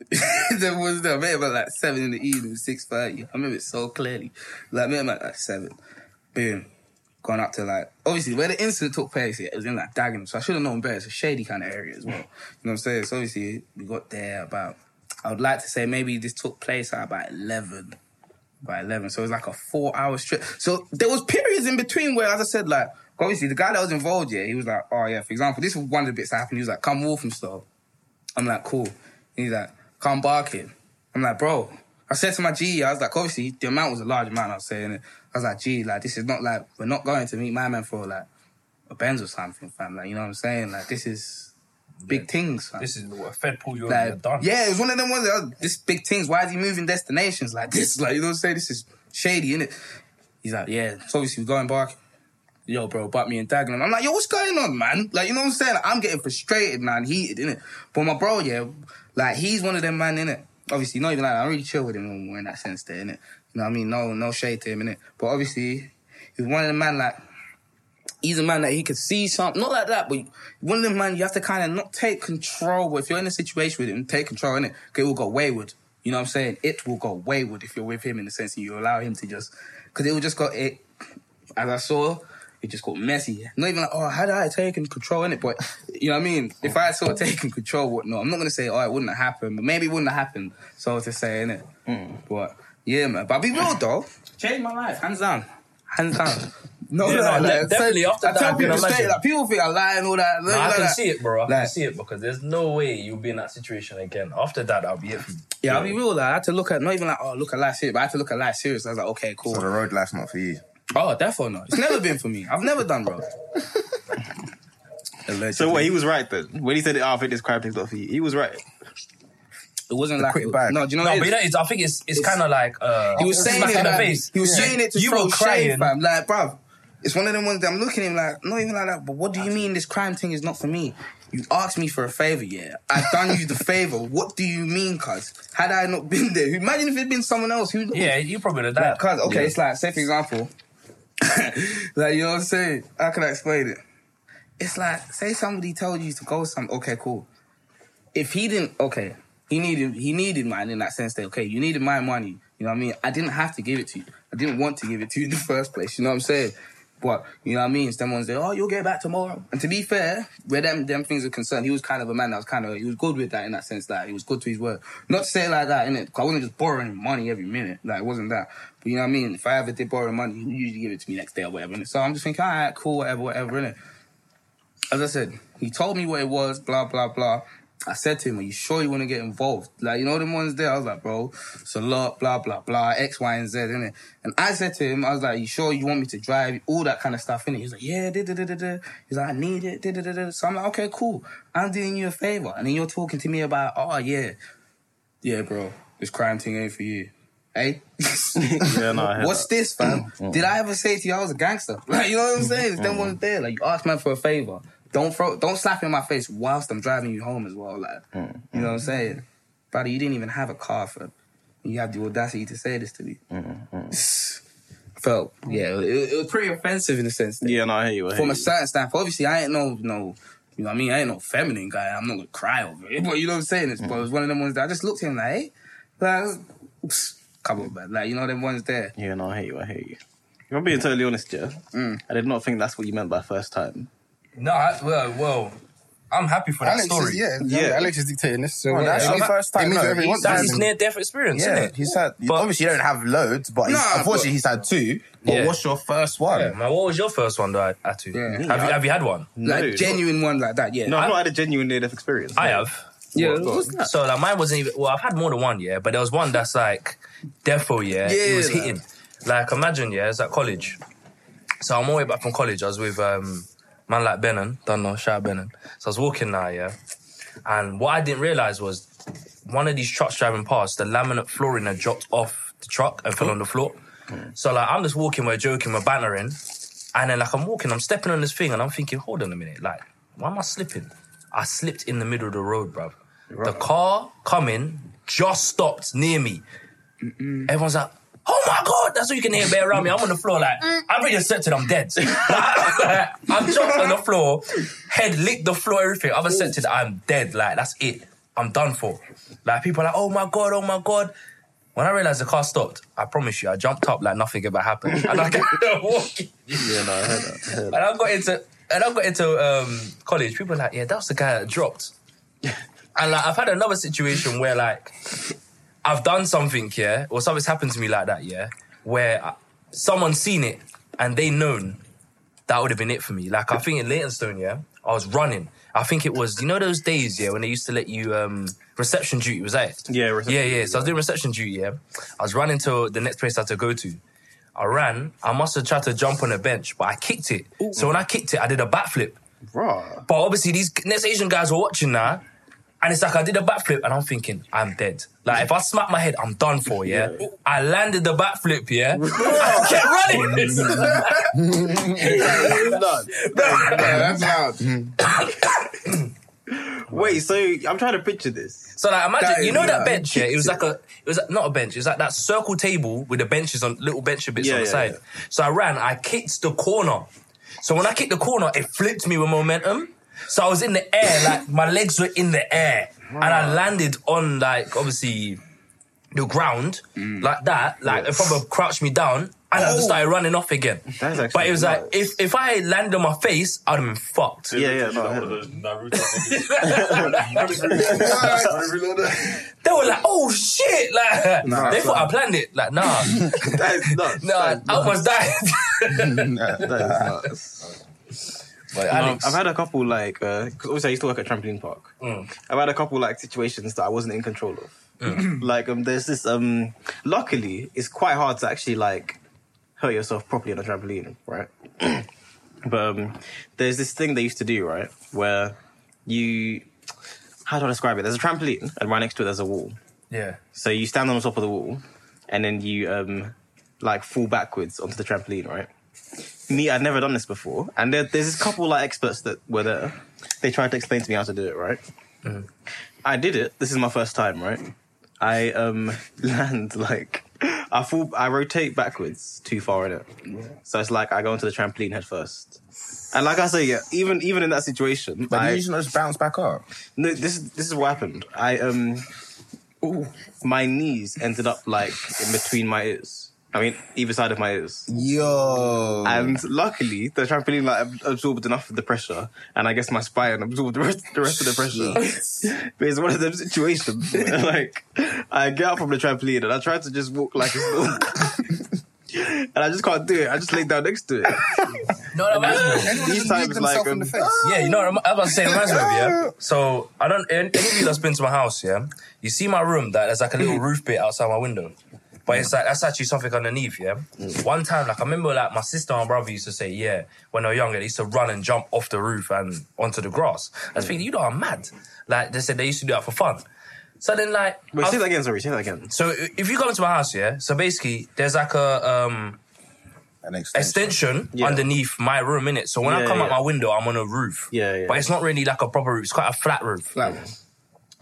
there was I met him at like seven in the evening, six thirty. I remember it so clearly. Like I met him at like seven. Boom. Gone up to like obviously where the incident took place, yeah, it was in like Dagenham. So I should have known better. It's a shady kind of area as well. You know what I'm saying? So obviously we got there about I would like to say maybe this took place at about eleven. by eleven. So it was like a four hour strip. So there was periods in between where, as I said, like obviously the guy that was involved, yeah, he was like, oh yeah, for example, this was one of the bits that happened. He was like, come Walthamstow. I'm like, cool. And he's like, come barking. I'm like, bro. I said to my G, I was like, obviously the amount was a large amount. I was saying it. I was like, G, like this is not like we're not going to meet my man for like a Benz or something, fam. Like you know what I'm saying? Like this is big things. Fam. This is what Fed pull you over. Like, you're done. yeah, it was one of them ones that oh, this big things. Why is he moving destinations like this? Like you know what I'm saying? This is shady, innit? He's like, yeah, So obviously we're going back. Yo, bro, butt me and Dagenham. I'm like, yo, what's going on, man? Like, you know what I'm saying? Like, I'm getting frustrated, man, heated, innit? But my bro, yeah, like, he's one of them, man, innit? Obviously, not even like, I'm really chill with him in that sense there, innit? You know what I mean? No, no shade to him, innit? But obviously, he's one of the man, like, he's a man that he could see something, not like that, but one of them man you have to kind of not take control. But if you're in a situation with him, take control in it. It will go wayward. You know what I'm saying? It will go wayward if you're with him in the sense that you allow him to just, because it will just go it. As I saw, it just got messy. Not even like, oh, had I taken control in it? But you know what I mean? If I had sort of taken control, whatnot, I'm not gonna say, oh, it wouldn't have happened, but maybe it wouldn't have happened. So I was just saying it. Mm. But yeah, man. But I'll be real though, changed my life, hands down, hands down. No, Yeah, no, no, like, definitely so- after I that, tell I can people straight, like people think I lie and all that. No, I can that. see it, bro. I can see it because there's no way you'll be in that situation again. After that, I'll be it for. Yeah, I'll be real. Like, I had to look at not even like oh look at life serious, but I had to look at life serious. I was like, okay, cool. So the road life's not for you. Oh, definitely not. It's never been for me. I've never done road. Allegedly. So what? He was right then when he said, "Oh, I think this crime thing's not for you." He was right. It wasn't like quick bag. no. Do you know? No, what but you know, it's, I think it's it's kind of like uh, he was saying it in the face. he was Yeah. saying it to you throw were shade, crying. fam. Like, bruv, it's one of them ones that I'm looking at him like, not even like that. But what do you mean this crime thing is not for me? You asked me for a favor, yeah. I've done you the favor. What do you mean, cuz? Had I not been there, imagine if it'd been someone else. Who? Yeah, you probably would have died. Cause okay, it's like say for example, like you know what I'm saying. How can I explain it? It's like say somebody told you to go some. Okay, cool. If he didn't, okay, he needed he needed mine in that sense. That okay, you needed my money. You know what I mean? I didn't have to give it to you. I didn't want to give it to you in the first place. You know what I'm saying? But you know what I mean? Some ones say, "Oh, you'll get back tomorrow." And to be fair, where them them things are concerned, he was kind of a man that was kind of he was good with that in that sense. That he was good to his word. Not to say it like that, innit? 'Cause I wasn't just borrowing money every minute. Like it wasn't that. But you know what I mean? If I ever did borrow money, he usually give it to me next day or whatever. innit? So I'm just thinking, all right, cool, whatever, whatever. Innit? As I said, he told me what it was. Blah blah blah. I said to him, "Are you sure you want to get involved?" Like, you know, them ones there. I was like, "Bro, it's a lot." Blah blah blah. X, Y, and Z, innit? And I said to him, "I was like, you sure you want me to drive all that kind of stuff innit?" He's like, "Yeah." Da, da, da, da, da. He's like, "I need it." Da, da, da, da. So I'm like, "Okay, cool. I'm doing you a favor." And then you're talking to me about, "Oh yeah, yeah, bro, this crime thing ain't for you." Hey, Yeah, no, I what's that. this, fam? Did I ever say to you I was a gangster? Like, you know what I'm saying? It's them ones there. Like, you ask man for a favor. Don't throw, don't slap in my face whilst I'm driving you home as well. Like, mm, you know what I'm mm, saying? Mm. Brother, you didn't even have a car, for. You have the audacity to say this to me. Felt, yeah, it, it was pretty offensive in a sense. Yeah, no, I hear you. I From a certain standpoint, obviously, I ain't no, no, you know what I mean? I ain't no feminine guy. I'm not gonna cry over it. But you know what I'm saying? It's, but it was one of them ones that I just looked at him like, hey, like, oops, come on, man. Like, you know them ones there. Yeah, no, I hear you. I hear you. If I'm being totally honest, yeah, Mm. I did not think that's what you meant by first time. No, I, well, well, I'm happy for that Alex story. is, yeah, Yeah. yeah, Alex is dictating this. So Oh, uh, that's it your means- first time, It means no, whatever he he's wants. That's his near death experience, Yeah, isn't it? he's had. But- obviously, you don't have loads, but he's, Nah, unfortunately, but- he's had two. But Yeah. what's your first one? Yeah, man, what was your first one, though, Atu? Yeah. Have, you, have you had one? No, Like, genuine one like that, yeah. No, I've not had a genuine near death experience. I no. have. Yeah, What- what's that? So like mine wasn't even. Well, I've had more than one, yeah, but there was one that's like defo, yeah. Yeah, it was like- hitting. Like imagine, yeah, it's at college. So I'm all the way back from college. I was with um man like Benon. Don't know, shout out Benon. So I was walking now, yeah, and what I didn't realize was one of these trucks driving past, the laminate flooring had dropped off the truck and fell on the floor. So like I'm just walking, we're joking, we're bantering, and then like I'm walking, I'm stepping on this thing, and I'm thinking, hold on a minute, like why am I slipping? I slipped in the middle of the road, bruv. The car coming just stopped near me. Everyone's like, oh my God, that's what you can hear bare around me. I'm on the floor like, I've already accepted I'm dead. I'm jumped on the floor, head licked the floor, everything. I've accepted I'm dead. Like, that's it. I'm done for. Like, people are like, oh my God, oh my God. When I realized the car stopped, I promise you, I jumped up like nothing ever happened. And I kept walking. Yeah, no, I heard that. I heard And. I got into and I got into um, college. People were like, yeah, that was the guy that dropped. and like I've had another situation where like I've done something, yeah, or something's happened to me like that, yeah, where I, someone's seen it and they known that would have been it for me. Like I think in Leytonstone, yeah, I was running. I think it was, you know, those days, yeah, when they used to let you um reception duty was that? it? Yeah, reception yeah, yeah. duty, So I was doing reception duty, yeah. I was running to the next place I had to go to. I ran. I must have tried to jump on a bench, but I kicked it. So when I kicked it, I did a backflip. Raw. But obviously, these next Asian guys were watching now. And it's like I did a backflip and I'm thinking, I'm dead. Like if I smack my head, I'm done for, yeah? I landed the backflip, yeah? I kept running. that's loud. Wait, so I'm trying to picture this. so like imagine, That you know that bench, yeah? It was like a, it was not a bench, it was like that circle table with the benches on, little bench bits Yeah, on the yeah, side. yeah. So I ran, I kicked the corner. So when I kicked the corner, it flipped me with momentum. So I was in the air, like my legs were in the air. And I landed on like, obviously, the ground Mm. like that, like it probably crouched me down, and I just started running off again. That is actually but it was like if if I landed on my face, I'd have been fucked. Yeah, yeah, Like no. one of those Naruto. They were like, "Oh shit!" Like Nah, they thought I planned it. Like nah, That is nuts. no, I, I almost died. That is nuts. But Alex, I've had a couple like because obviously I used to work at trampoline park. Mm. I've had a couple like situations that I wasn't in control of. like um, there's this um. Luckily, it's quite hard to actually like hurt yourself properly on a trampoline, right? but um, there's this thing they used to do, right, where you how do I describe it? There's a trampoline, and right next to it there's a wall. yeah, So you stand on the top of the wall, and then you um like fall backwards onto the trampoline, right? Me, I'd never done this before, and there, there's this couple like experts that were there. They tried to explain to me how to do it, right? I did it. This is my first time, right? I um land like I fall, I rotate backwards too far in it, so it's like I go into the trampoline head first. And like I say, yeah, even even in that situation, But I, you usually just bounce back up. no, this is this is what happened. I um, my knees ended up like in between my ears. I mean, either side of my ears. Yo. And luckily, the trampoline like ab- absorbed enough of the pressure, and I guess my spine absorbed the rest, the rest of the pressure. but it's one of those situations where, like, I get up from the trampoline and I try to just walk like it's normal. and I just can't do it. I just lay down next to it. no, that reminds me. These times, like, um. Yeah, you know, I'm- was about to say, it reminds me of, yeah. So I don't. Any any of you that's been to my house, yeah, you see my room. That there's like a little roof bit outside my window, but it's like that's actually something underneath, yeah. One time, like I remember, like my sister and brother used to say, yeah, when they were younger, they used to run and jump off the roof and onto the grass. I was thinking, you know, I'm mad. Like they said, they used to do that for fun. So then, like, Wait, I- say that again. Sorry, say that again. so if you come into my house, yeah. So basically, there's like a um An extension. extension Yeah. underneath my room in it. So when I Yeah, come out my window, I'm on a roof. Yeah, yeah. But it's not really like a proper roof. It's quite a flat roof. Flat one.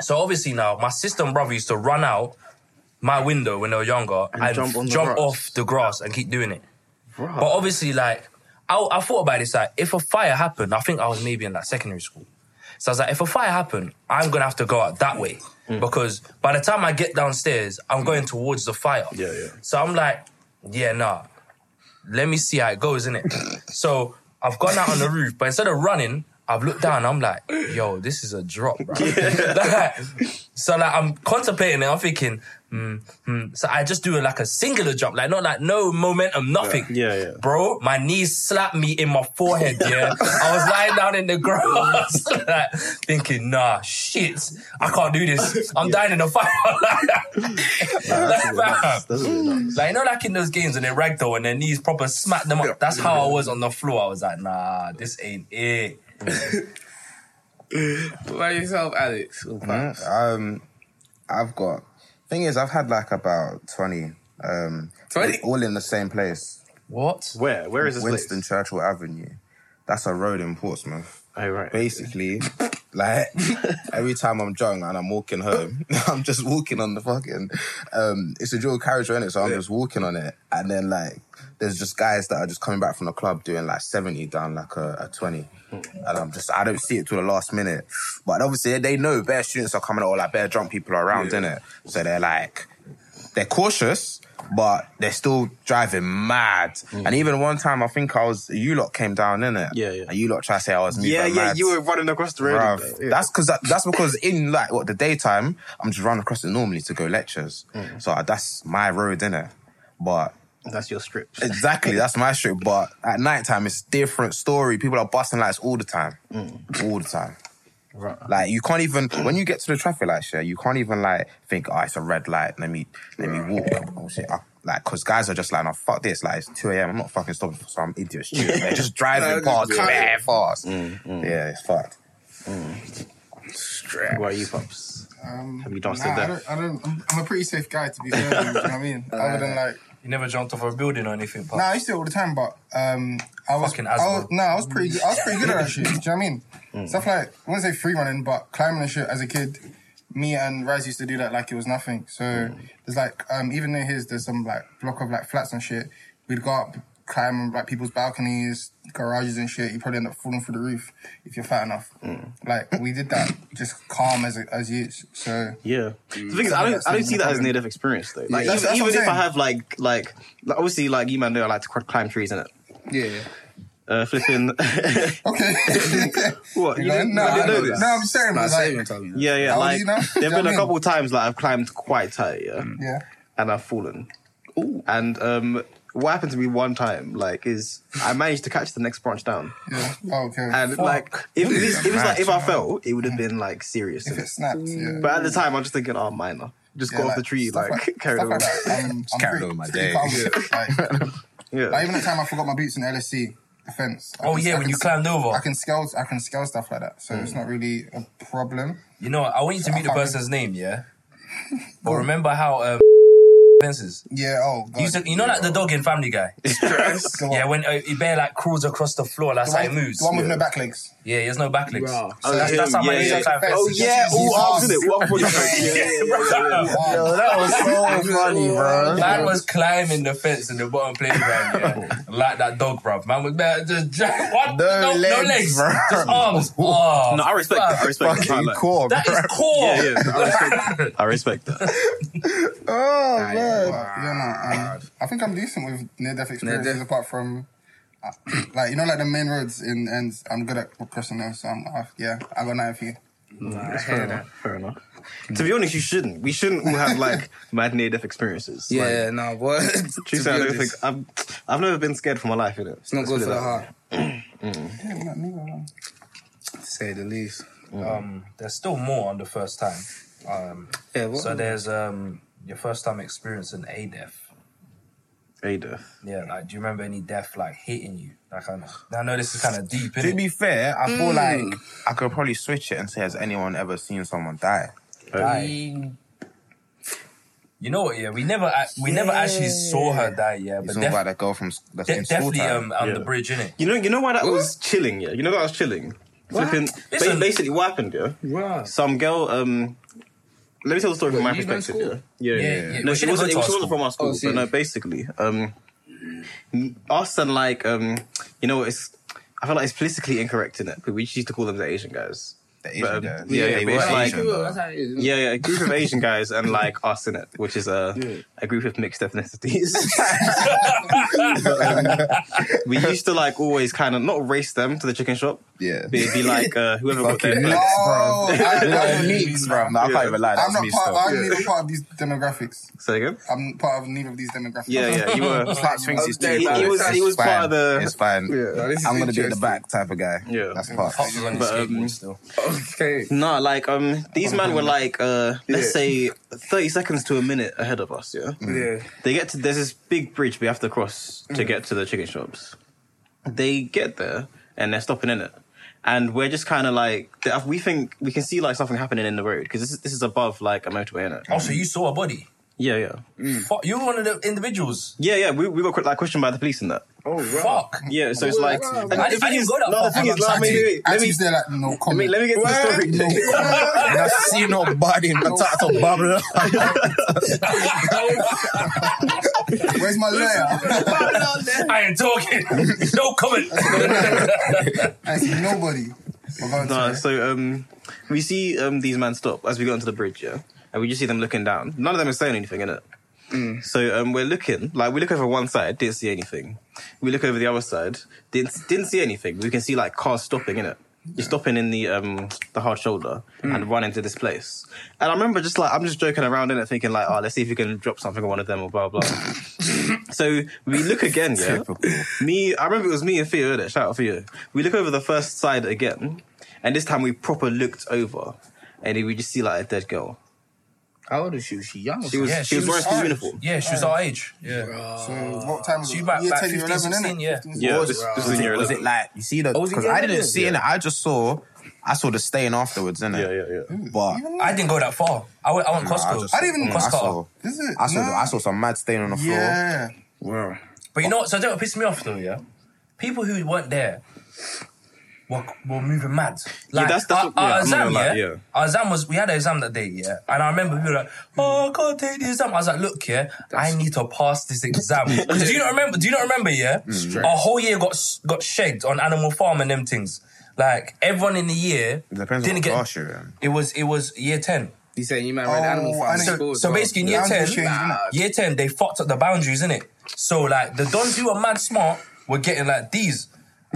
So obviously now, my sister and brother used to run out my window when they were younger and, jump on the jump off the grass and keep doing it. But obviously, like, I, I thought about this. Like, if a fire happened, I think I was maybe in like secondary school. So I was like, if a fire happened, I'm gonna have to go out that way Mm. because by the time I get downstairs, I'm going towards the fire. Yeah, yeah. So I'm like, yeah, nah. Let me see how it goes, innit? so I've gone out on the roof, but instead of running, I've looked down. I'm like, yo, this is a drop, bro. Like, so like I'm contemplating it. I'm thinking, hmm, hmm. So I just do like a singular jump, like not like no momentum, nothing. Yeah, yeah. Bro, my knees slapped me in my forehead. Yeah, I was lying down in the grass, like, thinking, nah, shit, I can't do this. I'm dying in the fire. like, fam. That's really nuts. Like, you know, like in those games when they ragdoll and their knees proper smack them up. That's how I was on the floor. I was like, nah, this ain't it. What about yourself, Alex? Or Paps? Mm, Um, I've got. Thing is, I've had like about twenty. Um, 20? all in the same place. What? Where? Where is this Winston place? Churchill Avenue. That's a road in Portsmouth. Oh, right. Basically, like every time I'm drunk and I'm walking home, I'm just walking on the fucking. Um, it's a dual carriageway in it, so I'm just walking on it, and then like there's just guys that are just coming back from the club doing like 70 down like a, a 20, and I'm just I don't see it till the last minute, but obviously they know bare students are coming or like bare drunk people are around in it, so they're like they're cautious, but they're still driving mad. And even one time, I think I was you lot came down in it. Yeah, yeah. And you lot try to say I was moving Yeah, yeah, mad. you were running across the road. Bruv, yeah. That's because that's because in like what the daytime, I'm just running across it normally to go lectures. Mm. So that's my road, innit? But That's your script. exactly, that's my street. But at night time, it's different story. People are busting lights all the time, all the time. Right. Like you can't even when you get to the traffic lights, yeah, you can't even like think, oh, it's a red light. Let me let me walk. Oh shit. I, like, cause guys are just like, no, fuck this. Like, it's 2 a.m. I'm not fucking stopping for some idiot stupid. They're just driving No, just past cut bare fast. Mm, Yeah, it's fucked. What are you, Pops? Um, Have you danced nah, to I death? don't, I don't, I'm, I'm a pretty safe guy, to be fair. you know what I mean? Other than like, You never jumped off a building or anything, but nah, I used to do it all the time, but um, I was, Fucking I was, Asbro. no, I was pretty, good- I was pretty good at that shit. Do you know what I mean? Mm. Stuff like, I wouldn't say free running, but climbing and shit as a kid. Me and Raz used to do that like it was nothing. So Mm. there's like, um, even near his, there's some like block of like flats and shit. We'd go up, climb like people's balconies, garages and shit. You probably end up falling through the roof if you're fat enough. Mm. Like we did that just calm as as youths. So Yeah. The thing is, I don't, I don't see that as a near death experience though. Like, That's- even, that's even if I have like, like, like, obviously, like you man know, I like to climb trees in it. yeah. Uh, flipping. Okay. what? You no, didn't, no, I didn't know know this? No, I'm saying, Nah, but Sabian like, told me. that. Yeah, yeah. Like, you now? there've Do you know been a a I couple times like I've climbed quite tight, yeah, yeah. and I've fallen. Ooh. And um, what happened to me one time, like, is I managed to catch the next branch down, Yeah. Oh, okay. and like, if it was, if it was like if I fell, it would have been like serious. if it snapped, yeah. But at the time, I'm just thinking, oh, minor. Just Yeah, go off the tree, stuff like, carry stuff on. like. I'm, I'm carried pretty, on my day. calm. Like, Yeah. like, even the time I forgot my boots in LSC defense. I Oh can- yeah, I when you s- climbed over. I can scale. I can scale stuff like that, so it's not really a problem. You know. I want you to I meet the person's name, yeah. But remember how um, fences. Yeah. Oh God. You, used to, you know, like the dog in Family Guy. Yeah, when uh, he bear like crawls across the floor, that's the how one, it moves. the one with no back legs. Yeah, he has no back legs. Wow. So that's, that's how yeah, my yeah, yeah, yeah. time Oh yeah, all arms in it. What for Yeah, Yo, that was so funny, bro. Man was climbing the fence in the bottom playground, yeah. like that dog, bro. Man was there, just jack, what? No no, no legs, legs, bro. just arms. Oh, No, I respect that. I respect that. Fucking Like, core, that bro. is core. Yeah, yeah. I respect, I respect that. Oh But, man. yeah, no. Um, I think I'm decent with near-death experiences, Near-death. apart from. Uh, Like you know, like the main roads in ends. I'm good at crossing those, so I'm, uh, yeah, I got nothing for you. Fair enough. Fair enough. To be honest, you shouldn't. We shouldn't all have like mad near death experiences. Like, Yeah, no, but Truthfully, I don't think I've I've never been scared for my life in it. it's not good for the heart, Yeah, not me, man. to say the least. Um, there's still more on the first time. Um, Yeah, what? so there's um your first time experience in a death. A death. Yeah, like do you remember any death like hitting you? Like I know, I know this is kind of deep. To be fair, I feel like I could probably switch it and say, has anyone ever seen someone die? Die. You know what? Yeah, we never ac- we never actually saw her die. Yeah, You but talking def- about that girl from s- that's de- in school definitely time? um on Yeah. the bridge, innit? You know, you know why that was chilling. Yeah, you know that was chilling. Flipping. Listen. basically, what happened? Yeah, Wow. some girl. Um, let me tell the story from my Wait, you went to perspective. Yeah, yeah, Yeah, yeah. No, she wasn't. She wasn't from our school. Oh, but no, basically, um, us and like um, you know, it's. I feel like it's politically incorrect in it, but we used to call them the Asian guys. The Asian But, um, guys. yeah, yeah, they but were it's like- Asian. though. That's how it is, isn't it? Yeah, yeah, a group of Asian guys and like us in it, which is a a group of mixed ethnicities. we used to like always kind of not race them to the chicken shop. Yeah. but it'd be like uh, whoever got their meeks, Oh, bro. I- I- Yeah, meeks, bro. No, I can't even lie. I'm not part. still. I'm neither part of these demographics. Say again. I'm part of neither of these demographics. Yeah, yeah, you were. Slaps thinks he's He- he cool. was- he was part of the- It's fine. No, I'm gonna be at the back type of guy. Yeah. That's part. Pops was on his But, um, still. Okay. No, like um, these men were like uh, let's Yeah. say thirty seconds to a minute ahead of us. Yeah. Yeah. They get to there's this big bridge we have to cross to get to the chicken shops. They get there and they're stopping in it, and we're just kind of like we think we can see like something happening in the road because this is this is above like a motorway in it. Oh, so you saw a body? Yeah, yeah, Fuck, you were one of the individuals. yeah, yeah. We we got like questioned by the police in that. Oh, right. Fuck. Yeah, so it's like wow. and I the didn't- thing I didn't is- go that no, the thing is, no, I wait, wait, let Actually, me there like no let me comment. let me get to the story. And I see no body in the top of bubble. Where's my lawyer? I ain't talking. no comment. I see nobody. We're going No, so um, we see um these men stop as we go onto the bridge, yeah, and we just see them looking down. None of them is saying anything in it. So um, we're looking, like we look over one side, didn't see anything. We look over the other side, didn't didn't see anything. We can see like cars stopping in it. You're stopping in the um the hard shoulder and run into this place. And I remember just like I'm just joking around in it, thinking like, oh, let's see if we can drop something on one of them or blah blah. so we look again, yeah. Me, I remember it was me and Theo. Shout out Theo. We look over the first side again, and this time we proper looked over, and we just see like a dead girl. How old is she? Was she young? She was Yeah, she, she was wearing school uniform. Yeah, she was our age. Yeah. So what time was She it? back- Year back 10, year 15, 11, 16, innit? yeah. 15, Yeah, this, this Was was in it, year was it 11. like you see the? Oh, was it Because year I didn't 11? see it. I just saw. I saw the stain afterwards, innit? Yeah, yeah, yeah. But I didn't go that far. I went, I went Nah, I Costco. just- I didn't even- I Costco. saw. Is it? I saw. No. I saw some mad stain on the floor. Yeah. Wow. But you know what? So that what pissed me off though, yeah? People who weren't there were, were moving mad. Like, that's- that's our, what- yeah, our I'm not exam, gonna lie, yeah? yeah. Our exam was, we had an exam that day, yeah? And I remember people were like, oh, I can't take the exam. I was like, look, yeah, I need to pass this exam. Do you not remember, do you not remember, yeah? Mm. Our whole year got s- got shagged on Animal Farm and them things. Like, everyone in the year It depends didn't on get, class you're it was, it was year 10. You saying you man read Animal Oh, Farm? I school So, so well. basically, in year Boundaries 10, changed, innit? year 10, they fucked up the boundaries, innit? So, like, the dons who were mad smart were getting, like, these.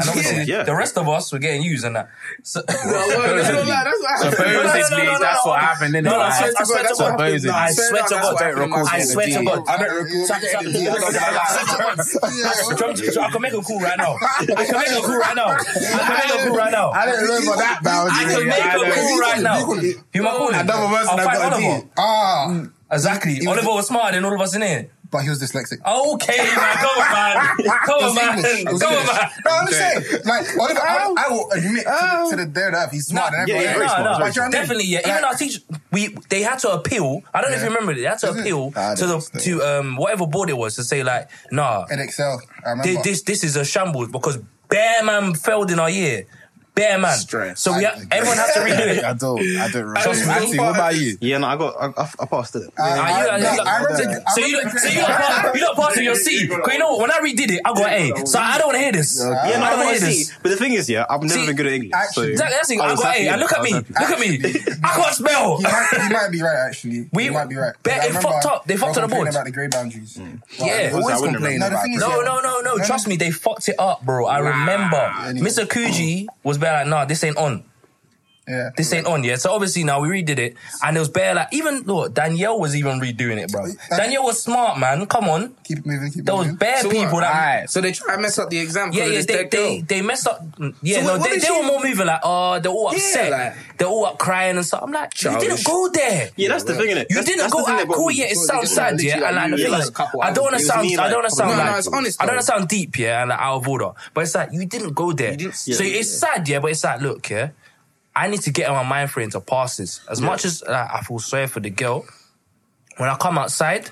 And obviously, Yeah. the rest of us were getting used and that. So, Well, well, that's not like- that's what happened. Supposedly, that's what happened, innit? No, no, I Like, swear to God, that's what happened. I swear to That's God. what happened. I swear to God. I don't recall. Stop, stop. I can make a call right now. I can make a call right now. I can make a call right now. I don't remember that boundary. I can make I a don't- call right now. Who am I calling? Another person I'll that find got a Oliver. Ah, Exactly. Oliver was smarter than all of us in here. But he was dyslexic. Okay, man. Come on, man. Come on, man. English. Come on, man. No, I'm just saying. Like, Oliver, I, I will admit to, to the day that he's smart Nah, than yeah, everyone. yeah, else. very no, smart, no, But you know what I mean? definitely, yeah. Even Like- our teacher, we they had to appeal. I don't know if you remember it. They had to Is it? appeal I to the don't to um whatever board it was to say like, nah, Edexcel, I remember. this this is a shambles because Bear Man failed in our year. Bear Man. Stress. So we ha- everyone has to redo it. I don't. I don't remember. Trust me. Actually, what about you? Yeah, no, I got, I, I, I passed it. I, Ah, you- I, you- no, I remember. I So you, remember so you not part, you not part of your C. Because you know what? When I redid it, I got A. So I don't want to hear this. Yeah, no, I I don't want to hear this. But the thing is, yeah, I've never See, been good at English. actually- so Exactly. That's the thing. I I was got happy A. And look at I me. was. Look at me. I can't spell. He might, he might be right, actually. We- he might be right. Bet I it remember fucked up. They they fucked were up the board. complaining about the grade boundaries. Yeah. I They always wouldn't complain about No, it. No, no, no, no. Trust me, they fucked it up, bro. I remember. Mr. Kuji was like, nah, this ain't on. Yeah. This ain't on, yeah. So obviously now we redid it, and it was bare like even look, Danielle was even redoing it, bro. Danielle was smart, man. Come on, Keep it moving, keep it there was bare So what? people that. Alright, So they try to mess up the exam. Yeah, yeah, they, they, they messed up. Mm, yeah, So no, what- what they, they she- were more moving like, oh, they're all Yeah, upset. like- they're all up crying and stuff. I'm like, you didn't go there. Yeah, that's the thing, innit? You That's- didn't that's go the thing out that got cool, yeah, it sounds sad, yeah. And like, the thing like is, a couple I don't want to hours. It was sound, I don't want to sound No, no, like, it's honest, I don't want to sound deep, yeah, and like, out of order. But it's like, you didn't go there. so it's sad, yeah, but it's like, look, yeah, I need to get in my mind frame to pass this. As much as like, I feel sorry for the girl, when I come outside,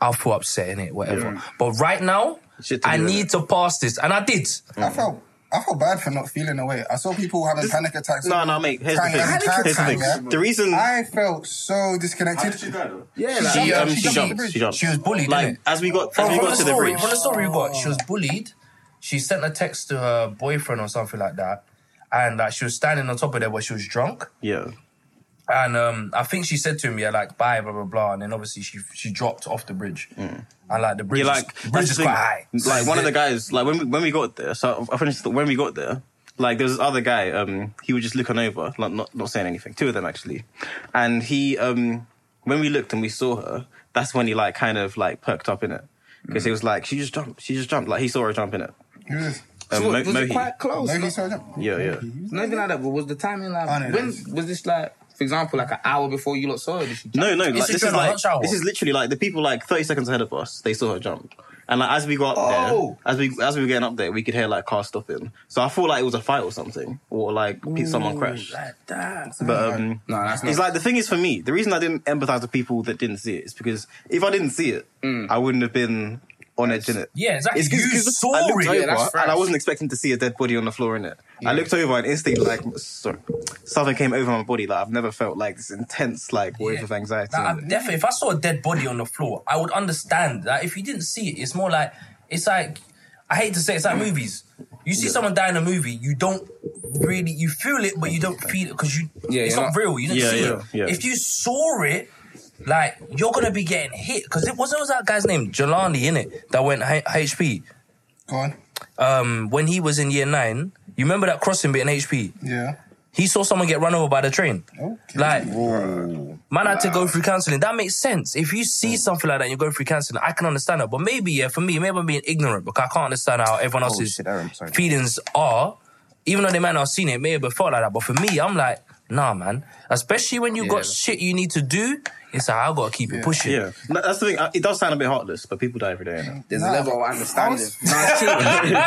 I'll feel upset in it, whatever. But right now, I do, need to pass this, and I did. I felt I felt bad for not feeling away. I saw people having panic attacks. No, no, mate. Here's the Trying thing. to have a Here's the thing. yeah? The reason I felt so disconnected. Yeah, like, She, jumped- um, she she jumped jumped. she jumped. She was bullied, Like innit? as we got as From, we got the to the bridge. from the story we got, she was bullied. She sent a text to her boyfriend or something like that, and like she was standing on top of there where she was drunk. Yeah. And um, I think she said to him, "Yeah, like bye, blah blah blah." And then obviously she she dropped off the bridge, and like the bridge, Yeah, like the bridge is the quite thing. high. Like one of the guys, like when we, when we got there. So I finished when we got there. Like there was this other guy. Um, he was just looking over, like not not saying anything. Two of them actually, and he um, when we looked and we saw her, that's when he like kind of like perked up in it because he was like, she just jumped, she just jumped. Like he saw her jump in it. Who is? Um, so Mo- was it quite close? Maybe Not, yeah. Yeah, yeah. not even like that, but was the timing like I know when this. was this like? For example, like an hour before you lot saw her, did she jump? No, no, like this is like this is literally like the people like thirty seconds ahead of us. They saw her jump, and like as we got up Oh. there, as we as we were getting up there, we could hear like cars stopping. So I thought like it was a fight or something, or like someone crashed. like that. But um, No, that's not. it's like the thing is for me, the reason I didn't empathize with people that didn't see it is because if I didn't see it, I wouldn't have been on edge in it. Yeah, exactly. It's 'cause- You 'cause saw I looked it. over Yeah, and I wasn't expecting to see a dead body on the floor in it. I looked over and instantly like sorry, something came over my body. Like I've never felt like this intense like wave Yeah. of anxiety. Like, I, in definitely, if I saw a dead body on the floor, I would understand. Like, if you didn't see it, it's more like it's like I hate to say it, it's like mm. movies. You see someone die in a movie, you don't really you feel it, but you don't feel it because you Yeah, it's not, not- real. You didn't Yeah, see yeah, it. yeah. If you saw it, like you're gonna be getting hit because it was it was that guy's name Jelani in it that went H- HP. Go on. Um, when he was in year nine, you remember that crossing bit in HP? Yeah. He saw someone get run over by the train. Okay. Like, man had to go through counseling. That makes sense. If you see something like that and you're going through counseling, I can understand that. But maybe, yeah, for me, maybe I'm being ignorant because I can't understand how everyone else's shit, Aaron, sorry. feelings are. Even though they might not have seen it, maybe have felt like that. But for me, I'm like, nah, man. Especially when you got shit you need to do, it's like, I gotta keep it pushing. Yeah, No, that's the thing. Uh, It does sound a bit heartless, but people die every day. innit? There's Nah, a level of understanding. was- No, it's true.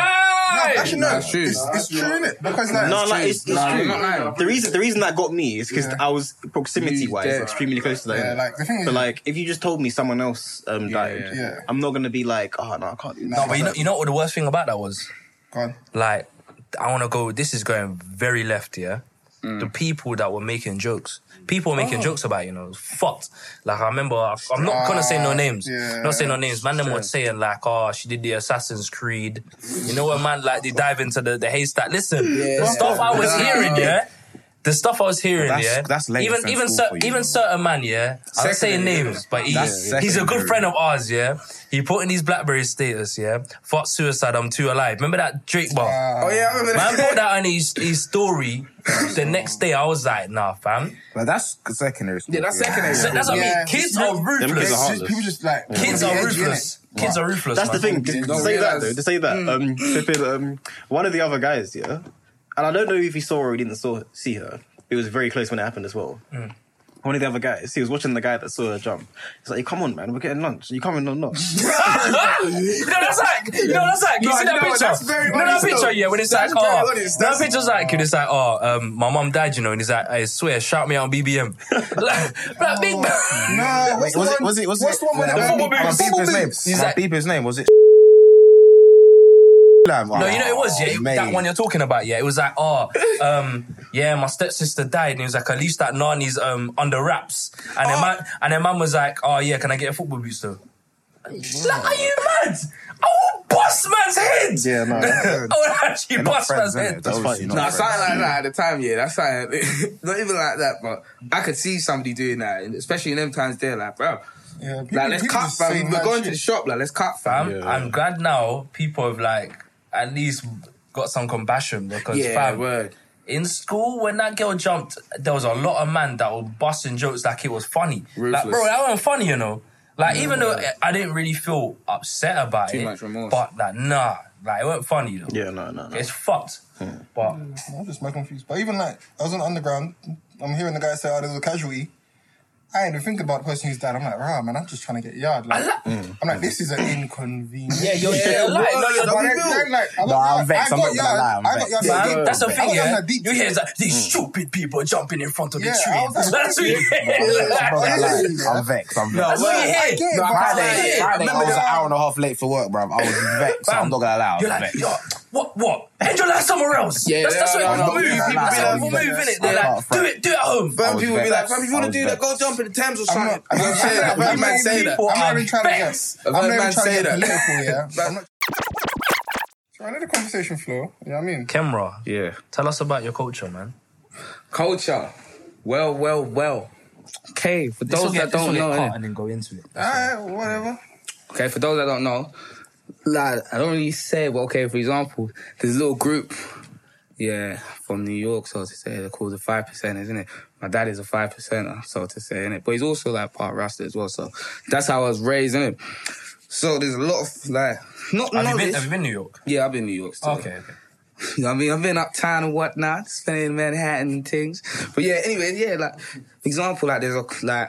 Hey! Actually, no, That's true. It's, it's true, innit? Because like, No, like it's, it's No, true. you're not lying. The reason the reason that got me is because Yeah. I was proximity wise Yeah. extremely close to that. Yeah, like, the thing is- but like if you just told me someone else um, died, yeah. Yeah. I'm not gonna be like, oh no, I can't do that. No, but you know, you know what the worst thing about that was? Go on. like I want to go. This is going very left, yeah. The people that were making jokes, people were making jokes about, you know, fucked. Like I remember, I'm not gonna say no Ah, names, yeah. not saying no names. Man, them were saying like, oh, she did the Assassin's Creed. You know what, man? Like they dive into the, the haystack. Listen, the stuff I was hearing, yeah. The stuff I was hearing, That's- yeah. that's late even even cer- you, even man. certain man, yeah. I'm not saying Secondary. names, but he, That's he's a good friend of ours, yeah. He put in his BlackBerry status, yeah. Fuck suicide, I'm too alive. Remember that Drake bar? Uh, Oh yeah, I remember Man that. put that on his, his story. The next day, I was like, nah, fam. But that's secondary school. Yeah, that's secondary. So that's what I mean. Kids Yeah. are ruthless. kids are just, people just like Kids on are the edge, ruthless. Kids are ruthless. That's the thing. To, to say that realise- though, to say that, um, flipping, um, one of the other guys, yeah, and I don't know if he saw her or he didn't saw, see her. It was very close when it happened as well. One of the other guys, he was watching the guy that saw her jump. He's like, "Come on, man, we're getting lunch. you coming or not?" you know that's like, you know that's like, you No, see that you know, picture? that's very you know that picture, yeah, when it's That's like, oh, honest. that That's- picture's like, it's like, oh, um, my mom died, you know, and he's like, I swear, shout me out on BBM. like, like, big man. No, what's Wait, the was one? it? Was it? Was what's it? the one with the I'm football beep- boots? beep his name. He's like- gonna beep his name. Was it? No, you know it was, yeah. Mate. That one you're talking about, yeah. It was like, oh, um, yeah, my stepsister died, and he was like, at least that Nani's um under wraps, and then man, and then man was like, oh yeah, can I get a football boots though? Like, are you mad? I will bust man's head. Yeah, no. I would actually They're not bust friends, man's innit? head. That's That's obviously fine. not Nah, friends. something like that at the time, yeah, that's something. Not even like that, but I could see somebody doing that, especially in them times they're like, bro, Yeah, people- like let's cut, fam. We're mad going to the shop, like let's cut, Fam, fam. I'm glad now people have like at least got some compassion because Yeah, fam, word. in school when that girl jumped, there was a lot of man that were busting jokes like it was funny. Like, bro, that wasn't funny, you know. Like, even though I didn't really feel upset about Too it, much remorse. but like, nah, like it wasn't funny though. Yeah, no, no, no. It's fucked. Hmm. But I'm just more confused. But even like, I was on underground. I'm hearing the guy say, "Oh, there's a casualty." I ain't even thinking about the person who's died. I'm like, rah, man, I'm just trying to get yard. Like, I'm like, mm. this is an inconvenience. yeah, you're Yeah, like, no, you're But then- then, like, I'm No, I'm vexed. I'm got not gonna yard. lie, I'm I got yard. Man, deep. that's the thing, yeah. You hear that these mm. stupid people jumping in front of the Yeah, I train. That's what you hear. I'm not gonna lie. Yeah. I'm vexed. I'm vexed. what you I hear. get it, No, but Friday, I- Friday, I was an hour and a half late for work, bruv. I was vexed. I'm not gonna lie. You're like, vexed. yo, what, what? End your life somewhere else. Yeah, that's, that's yeah, what no, people no, move. no, People no, say, no, people move, no, innit? no, They're like, do it, do it at home. I Fam, was people be like, vexed. fam, if you want to do that, go jump in the Thames or I'm something. not, I've I'm heard say that. I've not- heard man say that. people I'm not are even trying to get. vexed. I've I'm heard not even man trying to say get that. political, yeah. I'm not. So I know the conversation flow. You know what I mean? Kemra, Yeah. tell us about your culture, man. Culture. Well, well, well. Okay, for those get, that don't know, cut and then go into it. Alright, whatever. Okay, for those that don't know, like I don't really say, but okay, for example, there's a little group, yeah, from New York, so to say, they're called the Five Percenters, isn't it? My dad is a five percenter, so to say, innit? But he's also like part Rasta as well, so that's how I was raised, innit? So there's a lot of like, not Have you been, have you been New York? Yeah, I've been in New York. Still. Okay, okay. You know what I mean? I've been uptown and whatnot, spending Manhattan and things. But yeah, anyway, yeah, like, example, like, there's a, like,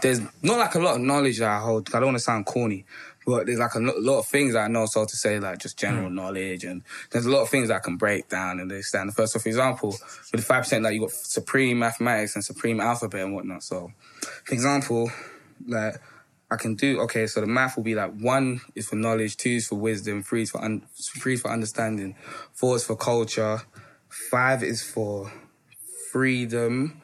there's not like a lot of knowledge that I hold. I don't want to sound corny, but there's like a lot of things I know, so to say, like just general mm. knowledge. And there's a lot of things I can break down and understand. The first, so for example, with the 5%, like, you got supreme mathematics and supreme alphabet and whatnot. So, for example, like, I can do okay. So the math will be like one is for knowledge, two is for wisdom, three is for un, three is for understanding, four is for culture, five is for freedom,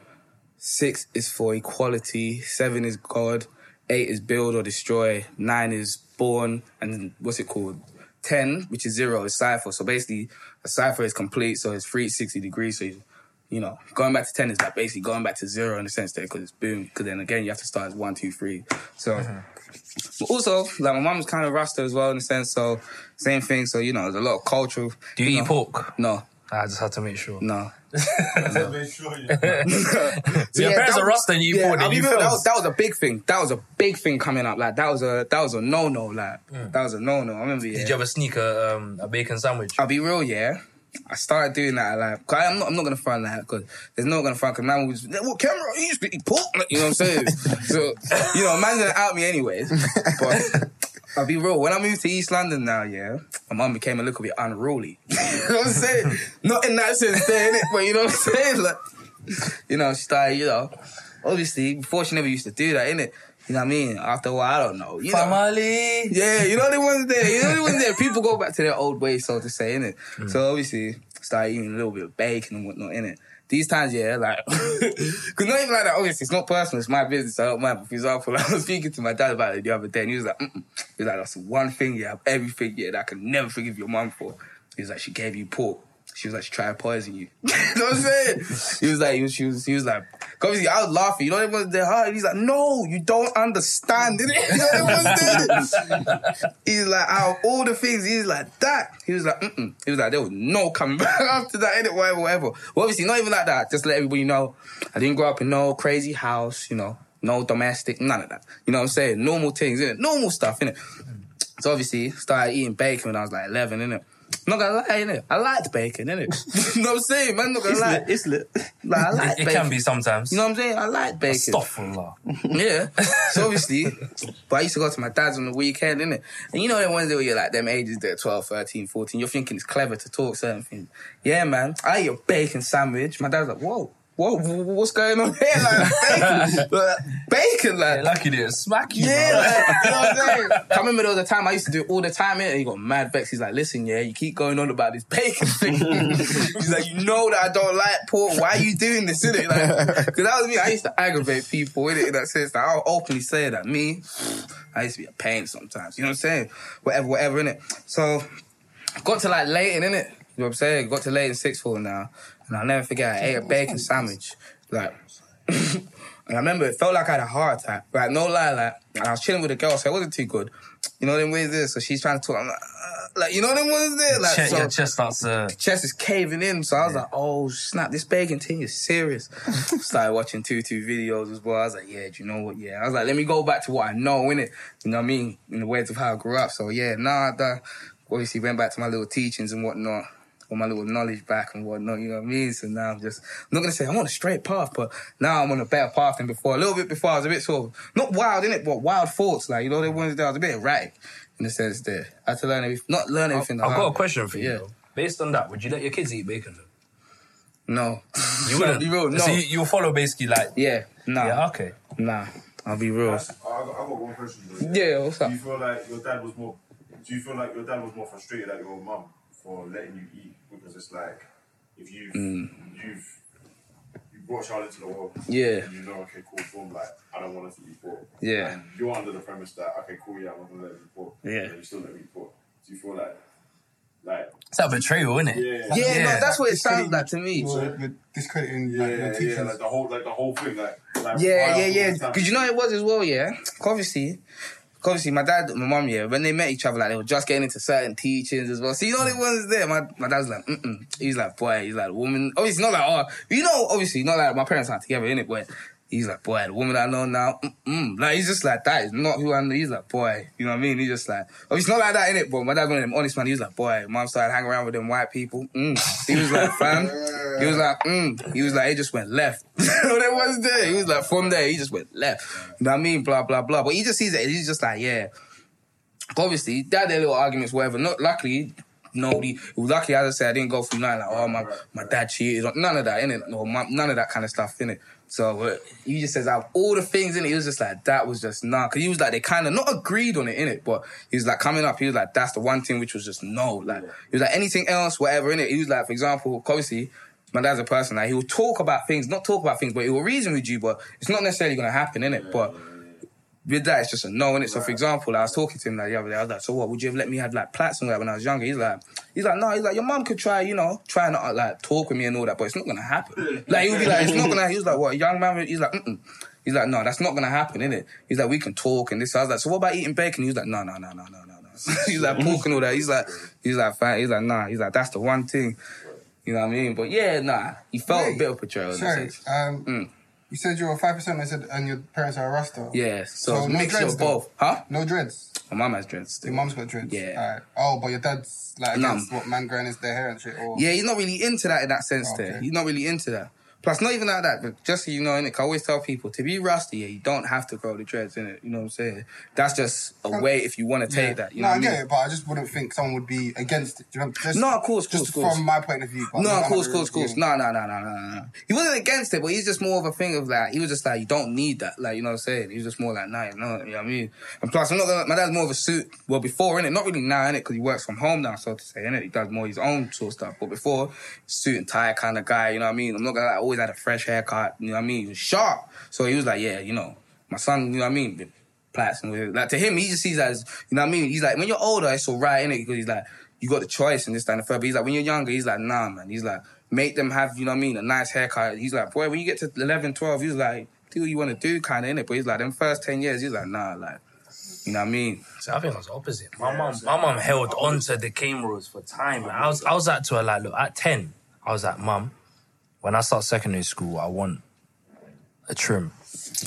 six is for equality, seven is God, eight is build or destroy, nine is born, and what's it called? Ten, which is zero, is cipher. So basically, a cipher is complete, so it's 360 degrees. So you you know, going back to ten is like basically going back to zero in the sense that because it's boom. Because then again, you have to start as one, two, three. So, mm-hmm. but also like my mum's kind of Rasta as well in the sense. So same thing. So you know, there's a lot of cultural. Do you know, eat pork? No, I just had to make sure. no. Make sure you. So your Yeah, parents that are was- Rasta and you eat Yeah, pork, I'll be you real, feel that was, that was a big thing. That was a big thing coming up. Like that was a that was a no no. Like that was a no no. I remember. Yeah. Did you ever sneak a, um, a bacon sandwich? I'll be real, yeah. I started doing that like, cause I'm not, I'm not gonna find that because there's no gonna find because man was what camera he used to eat pork, you know what I'm saying? so you know, man's gonna out me anyways. But I'll be real. When I moved to East London now, yeah, my mum became a little bit unruly. you know what I'm saying? Not in that sense, there, innit? But you know what I'm saying? Like, you know, she started, you know, obviously before she never used to do that, innit? You know what I mean? After a while, I don't know. You know, Family. yeah, you know the ones there. You know the ones there. People go back to their old ways, so to say, innit? So mm. obviously, started eating a little bit of bacon and whatnot, innit? These times, yeah, like, cause not even like that. Obviously, it's not personal. It's my business. I don't mind. But for example, I was speaking to my dad about it the other day, and he was like, Mm-mm. "He was like, that's one thing, yeah, everything, yeah, that I can never forgive your mum for." He was like, "She gave you pork." She was like, she tried to poison you. you know what I'm saying? He was like, he was, she was, he was like, obviously I was laughing. You know what was hard? He's like, no, you don't understand, it? You know what was? He's like, out of all the things, he's like that. He was like, mm He was like, there was no coming back after that, innit? Whatever, whatever. Well, obviously, not even like that. Just let everybody know, I didn't grow up in no crazy house, you know, no domestic, none of that. You know what I'm saying? Normal things, innit? Normal stuff, innit? So obviously, started eating bacon when I was like 11, innit? Not gonna lie, innit? I liked bacon, innit? you know what I'm saying, man? Not gonna It's lie. lit. It's lit. Like, I like It, it can be sometimes. You know what I'm saying? I like bacon. Astaghfirullah. Yeah. So obviously, but I used to go to my dad's on the weekend, innit? And you know the ones that were you're like them ages there, 12, 13, 14, you're thinking it's clever to talk certain things. Yeah, man. I ate a bacon sandwich. My dad's like, whoa. Whoa, wh- what's going on here? Like, bacon, like, bacon, like, Yeah, lucky they smack you. yeah, bro. like, you know what I'm saying? I remember there was a time I used to do it all the time, and he got mad vexed. He's like, listen, yeah, you keep going on about this bacon thing. He's like, you know that I don't like pork. Why are you doing this, innit? Like, Because that was me. I used to aggravate people, innit? In that sense. Like, I'll openly say that. Me, I used to be a pain sometimes. You know what I'm saying? Whatever, whatever, innit? So, got to like Leyton, innit? You know what I'm saying? Got to Leyton sixth form now. And I'll never forget, I ate a bacon sandwich. Like, and I remember it felt like I had a heart attack. Like, no lie, like, and I was chilling with a girl, so it wasn't too good. You know them ways there? So she's trying to talk. I'm like, uh, like you know them ones there? Like, so, your chest starts to. chest is caving in. So I was like, oh snap, this bacon thing is serious. Started watching YouTube videos as well. I was like, yeah, do you know what? Yeah. I was like, let me go back to what I know, innit? You know what I mean? In the ways of how I grew up. So yeah, nah, I obviously went back to my little teachings and whatnot. Or my little knowledge back and whatnot, you know what I mean? So now I'm just, I'm not gonna say I'm on a straight path, but now I'm on a better path than before. A little bit before I was a bit sort of, not wild, in it, but wild thoughts. Like, you know, the ones that I was a bit erratic in the sense that I had to learn everything, not learn everything. the I've got a question for you. Yeah. though. Based on that, would you let your kids eat bacon? Though? No. You wouldn't. Be real, no. So you, you'll follow basically like. Yeah, nah. Yeah. Okay. Nah, I'll be real. I got, I got one question. Though. Yeah, what's Do you feel like your dad was more? Do you feel like your dad was more frustrated at your mum for letting you eat because it's like if you've you've you brought Charlotte to the world, Mm. Yeah. and you know, okay, cool, boom, like I don't want her to eat pork, Yeah. and you're under the premise that okay, cool, yeah, I'm not gonna let her eat pork, Yeah. and you still let me eat pork. Do you feel like like It's a betrayal, isn't it? yeah, Yeah, no, that's what it sounds like to me. Well, you're discrediting yeah, like, yeah, your yeah, like the whole like the whole thing, like, like Yeah, yeah, yeah. all the time? Because you know it was as well, yeah. Obviously, obviously, my dad, and my mom, yeah, when they met each other, like they were just getting into certain teachings as well. So you know, the ones there. My my dad's like, mm He's like, boy, he's like, woman. Obviously, not like, oh, you know, obviously, not like my parents aren't together in it, but. He's like, boy, the woman I know now, mm-mm. like he's just like that is not who I know. He's like, boy, you know what I mean? He's just like, oh, he's not like that in it, but my dad's one of them honest man. He was like, boy, mom started hanging around with them white people. Mm. He was like, fam, he was like, mm. He was like, it just went left. no, there was there. He was like, from there, he just went left. You know what I mean? Blah blah blah. But he just sees it. He's just like, yeah. Obviously, they had their little arguments, whatever. Not luckily. Nobody. It lucky, as I said, I didn't go through nothing like, oh my, my dad cheated. None of that, innit? Or my, none of that kind of stuff, innit? So uh, he just says out of all the things in it, he was just like that was just nah. Cause he was like they kind of not agreed on it in it, but he was like coming up. He was like that's the one thing which was just no. Like he was like anything else, whatever in it. He was like for example, obviously my dad's a person like he will talk about things, not talk about things, but he will reason with you, but it's not necessarily gonna happen in it. But with that, it's just a no, innit? So, for example, I was talking to him like the other day. I was like, "So what? Would you have let me have like plaits and that when I was younger?" He's like, "He's like, no." He's like, "Your mum could try, you know, try and uh, like talk with me and all that, but it's not gonna happen." Like he would be like, "It's not gonna." He was like, "What? A young man?" He's like, Mm-mm. "He's like, no, that's not gonna happen, innit?" He's like, "We can talk and this." I was like, "So what about eating bacon?" He was like, "No, no, no, no, no, no, no." he's like pork and all that. He's like, he's like, fine. He's like, nah. He's like, that's the one thing. You know what I mean? But yeah, nah. He felt a bit of betrayal. Sorry, sense. um, Mm. You said you were five percent. I said, and your parents are a Rasta. Yeah, so, So no mixture dreads of though? both. Huh? No dreads. My mum has dreads still. Your mum's got dreads. Yeah. Alright. Oh, but your dad's like against what man growing his their hair and shit. Or Yeah, he's not really into that in that sense. Oh, there, Okay. he's not really into that. Plus, not even like that, but just so you know, innit? 'cause I always tell people to be Rasta, yeah, you don't have to grow the dreads, in it. You know what I'm saying? That's just a way if you want to Yeah. take that. You no, know I what I get mean? it, but I just wouldn't think someone would be against it. Do you know? Just, No, of course, just course, from my point of view. No, of course, course, course. No, no, no, no, no, no. He wasn't against it, but he's just more of a thing of like, he was just like, you don't need that. Like, you know what I'm saying? He was just more like, nah, you know, you know what I mean? And plus, I'm not gonna, my dad's more of a suit, well, before, innit? Not really now, innit? Because he works from home now, so to say, innit? He does more his own sort of stuff. But before, suit and tie kind of guy, you know what I mean? I'm not gonna, like, always had a fresh haircut, you know what I mean? He was sharp. So he was like, yeah, you know, my son, you know what I mean? Plaits and with- like to him, he just sees that as you know what I mean. He's like, when you're older, it's all right, innit? Because he's like, you got the choice and this that, and the third. But he's like, when you're younger, he's like, nah, man. He's like, make them have, you know what I mean, a nice haircut. He's like, boy, when you get to 11, 12, he's like, do what you want to do, kind of innit. But he's like, them first ten years, he's like, nah, like, you know what I mean? So I think it was opposite. My mom, my mom held on to the cameras for time. I was, I was like to her like, look, at ten, I was like, mum, when I start secondary school, I want a trim.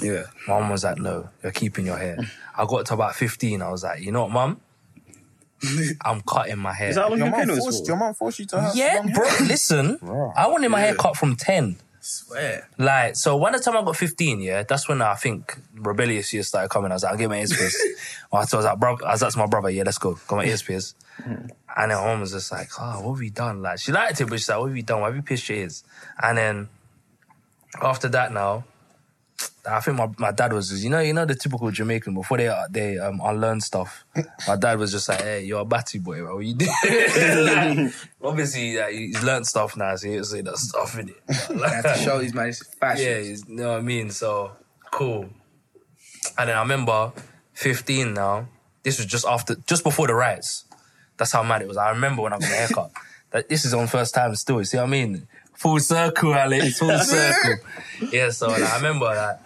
Yeah. My mum was like, no, you're keeping your hair. I got to about fifteen. I was like, you know what, mum, I'm cutting my hair. Is that how long Your your mum cane forced your mum forced you to have yeah, bro. Listen, Right. I wanted my hair cut from ten. Swear. Like, so when the time I got 15, yeah, that's when I think rebellious years started coming. I was like, I'll get my ears pierced. Well, so I was like, bro, I was like to my brother, yeah, let's go. Got my ears pierced. Hmm. And then mom was just like, oh, what have you done? Like, she liked it, but she's like, what have you done? Why have you pierced your ears? And then after that now, I think my, my dad was just, you know, you know the typical Jamaican before they they um unlearn stuff. My dad was just like, "Hey, you're a batty boy, bro. You do?" Like, obviously, like, he's learned stuff now, so he don't say that stuff in it. Have to show these man fashion. Yeah, you know what I mean? So, cool. And then I remember 15 now. This was just after, just before the riots. That's how mad it was. I remember when I got my haircut. that this is on first time still. You see what I mean? Full circle, Alex. Full circle. Yeah, so like, I remember that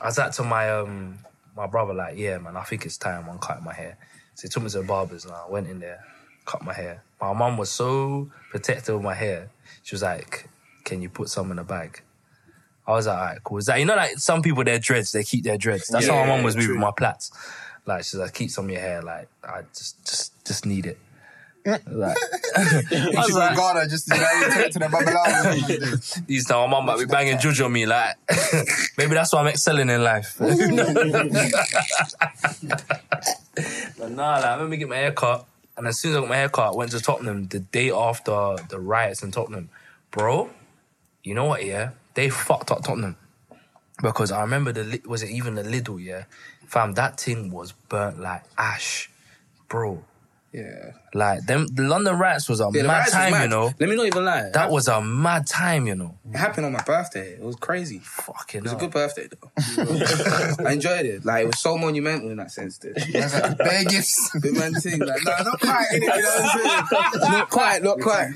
I was at to my um my brother like, yeah, man, I think it's time I'm cutting my hair. So he took me to the barbers and I went in there, cut my hair. My mum was so protective of my hair. She was like, "Can you put some in a bag?" I was like, alright, cool. Is that you know, like some people their dreads, they keep their dreads. That's how my Yeah, mum was me with my plaits. Like she's like, keep some of your hair. Like I just, just, just need it. Like, I You was should like, Ghana just to, like, take it to the Babylon. these time my mum might be banging juju on me. Like maybe that's why I'm excelling in life. but nah, like I remember getting my hair cut, and as soon as I got my hair cut, I went to Tottenham the day after the riots in Tottenham, bro. You know what? Yeah, they fucked up Tottenham because I remember the Li- was it even the Lidl? Yeah, fam, that thing was burnt like ash, bro. Yeah. Like them, the London riots was a Yeah, mad time, mad. you know. Let me not even lie. That was a mad time, you know. It happened on my birthday. It was crazy. Fucking It was a good birthday though. I enjoyed it. Like it was so monumental in that sense. Dude. There's like bare gifts. The man thing, like, nah, not quite, innit, you know what I'm saying? Not quite, not quite.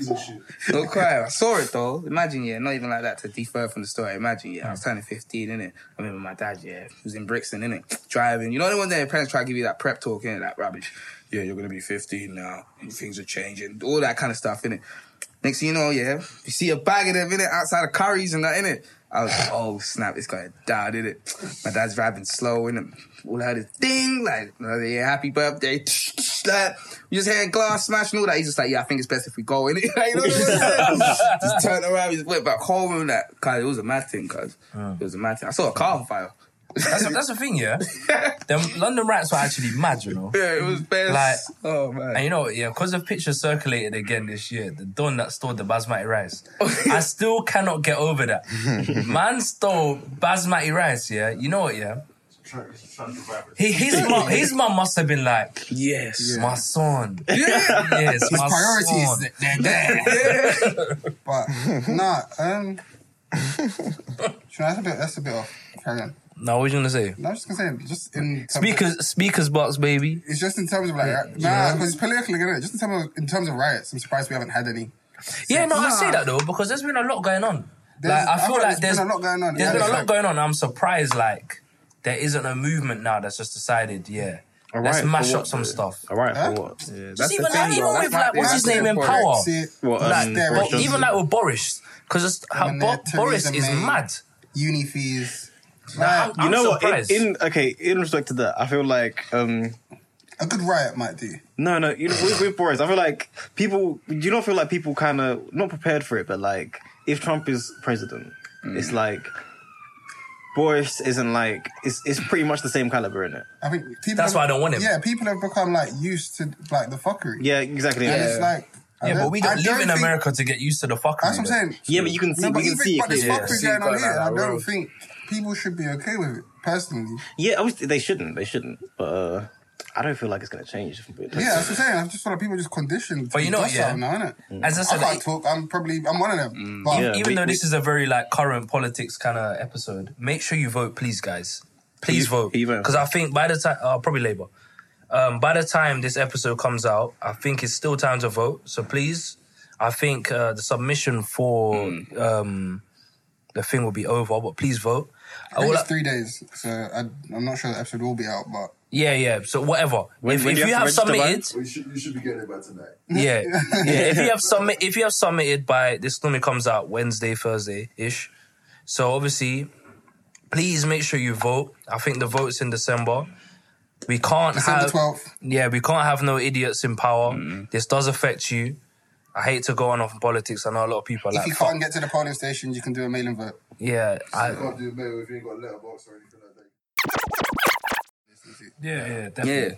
Not quite. I saw it though. Imagine, yeah, not even like that to defer from the story. Imagine, yeah, I was turning 15, innit? I remember my dad, yeah, he was in Brixton, innit? Driving. You know the one day your parents try to give you that prep talk, innit? That rubbish. Yeah, you're gonna be 15 now, and things are changing. All that kind of stuff, innit? Next thing you know, yeah, you see a bag of them, innit, outside of curries and that, innit? I was like, oh snap, it's it's going down, innit? My dad's driving slow, innit? All I heard is ding, like, yeah, happy birthday, like, you just hearing glass smash and all that. He's just like, yeah, I think it's best if we go, innit? Like, you know what I'm saying? just turned around, he just went back home and that. Cause it was a mad thing, cause mm. it was a mad thing. I saw a car on fire. That's, that's the thing, yeah. Them London rats were actually mad, you know. Yeah, it was best. Like- oh man. And you know, what, yeah, because the picture circulated again this year, the don that stole the basmati rice. I still cannot get over that. Man stole basmati rice, yeah. You know what, yeah? He, his mom, his mom must have been like, yes. my son. Yeah. Yes, my Priorities, son. they're there. but nah, um, you know, that's a bit. That's a bit off. Carry on. No, what was you gonna say? No, I'm just gonna say, just in terms of- Speakers, speakers box, baby. it's just in terms of like, nah, because it's political, isn't it? Just in terms of in terms of riots, I'm surprised we haven't had any. Yeah, no, I Nah. say that though because there's been a lot going on. There's- like I I feel thought like there's there's been a lot going on. There's Yeah, been a lot like- going on. I'm surprised like there isn't a movement now that's just decided, yeah, A let's mash up some though? stuff. All right, Huh? for what? Yeah, that's Just the even thing, like, even That's with my like what's thing. his name in Brexit, power, What, Like, um, there, Boris but But even Johnson? like with Boris, because how Bo- Boris is May. mad. uni fees. Like, I'm, you I'm know what? In, surprised. in okay, in respect to that, I feel like um A good riot might do. no, no. You know, with, with Boris, I feel like people. Do you not feel like people kind of not prepared for it, but like if Trump is president, it's like Boris isn't like it's it's pretty much the same caliber in it. I think people. That's have- why I don't want him. Yeah, people have become like used to like the fuckery. Yeah, exactly. and Yeah, it's like. I yeah, but we don't I live in think- America to get used to the fuckery. That's what I'm saying. yeah, but you can see, No, but we can even see but it. there's clearly. fuckery See going on going here. on and I don't think people should be okay with it. Personally, Yeah, obviously they shouldn't. They shouldn't. But uh, I don't feel like it's gonna change. yeah, that's what I'm saying. I just feel like people are just conditioned. But to you know what, docile yeah? now, innit? As I I said, can't like, talk. I'm probably I'm one of them. But Yeah. even we- though we- this is a very like current politics kind of episode, make sure you vote, please, guys. Please you- vote who you voting because? I think by the time, uh, probably Labour. Um, by the time this episode comes out, I think it's still time to vote. So please, I think uh, the submission for um, the thing will be over, but please vote. I think well, it's three days, so I, I'm not sure the episode will be out. But yeah, yeah. So whatever. When- if when if do you you have have by? submitted, Well, you should you should be getting it by tonight. yeah, yeah. If you have submit, if you have submitted by this normally comes out Wednesday, Thursday ish. So obviously, please make sure you vote. I think the vote's in December. We can't December have 12th. yeah, we can't have no idiots in power. This does affect you. I hate to go on off politics. I know a lot of people are If like, you can't get to the polling station, you can do a mail-in vote. yeah, You I, can't do mail if you ain't got a letterbox or anything like that. yeah, yeah, definitely.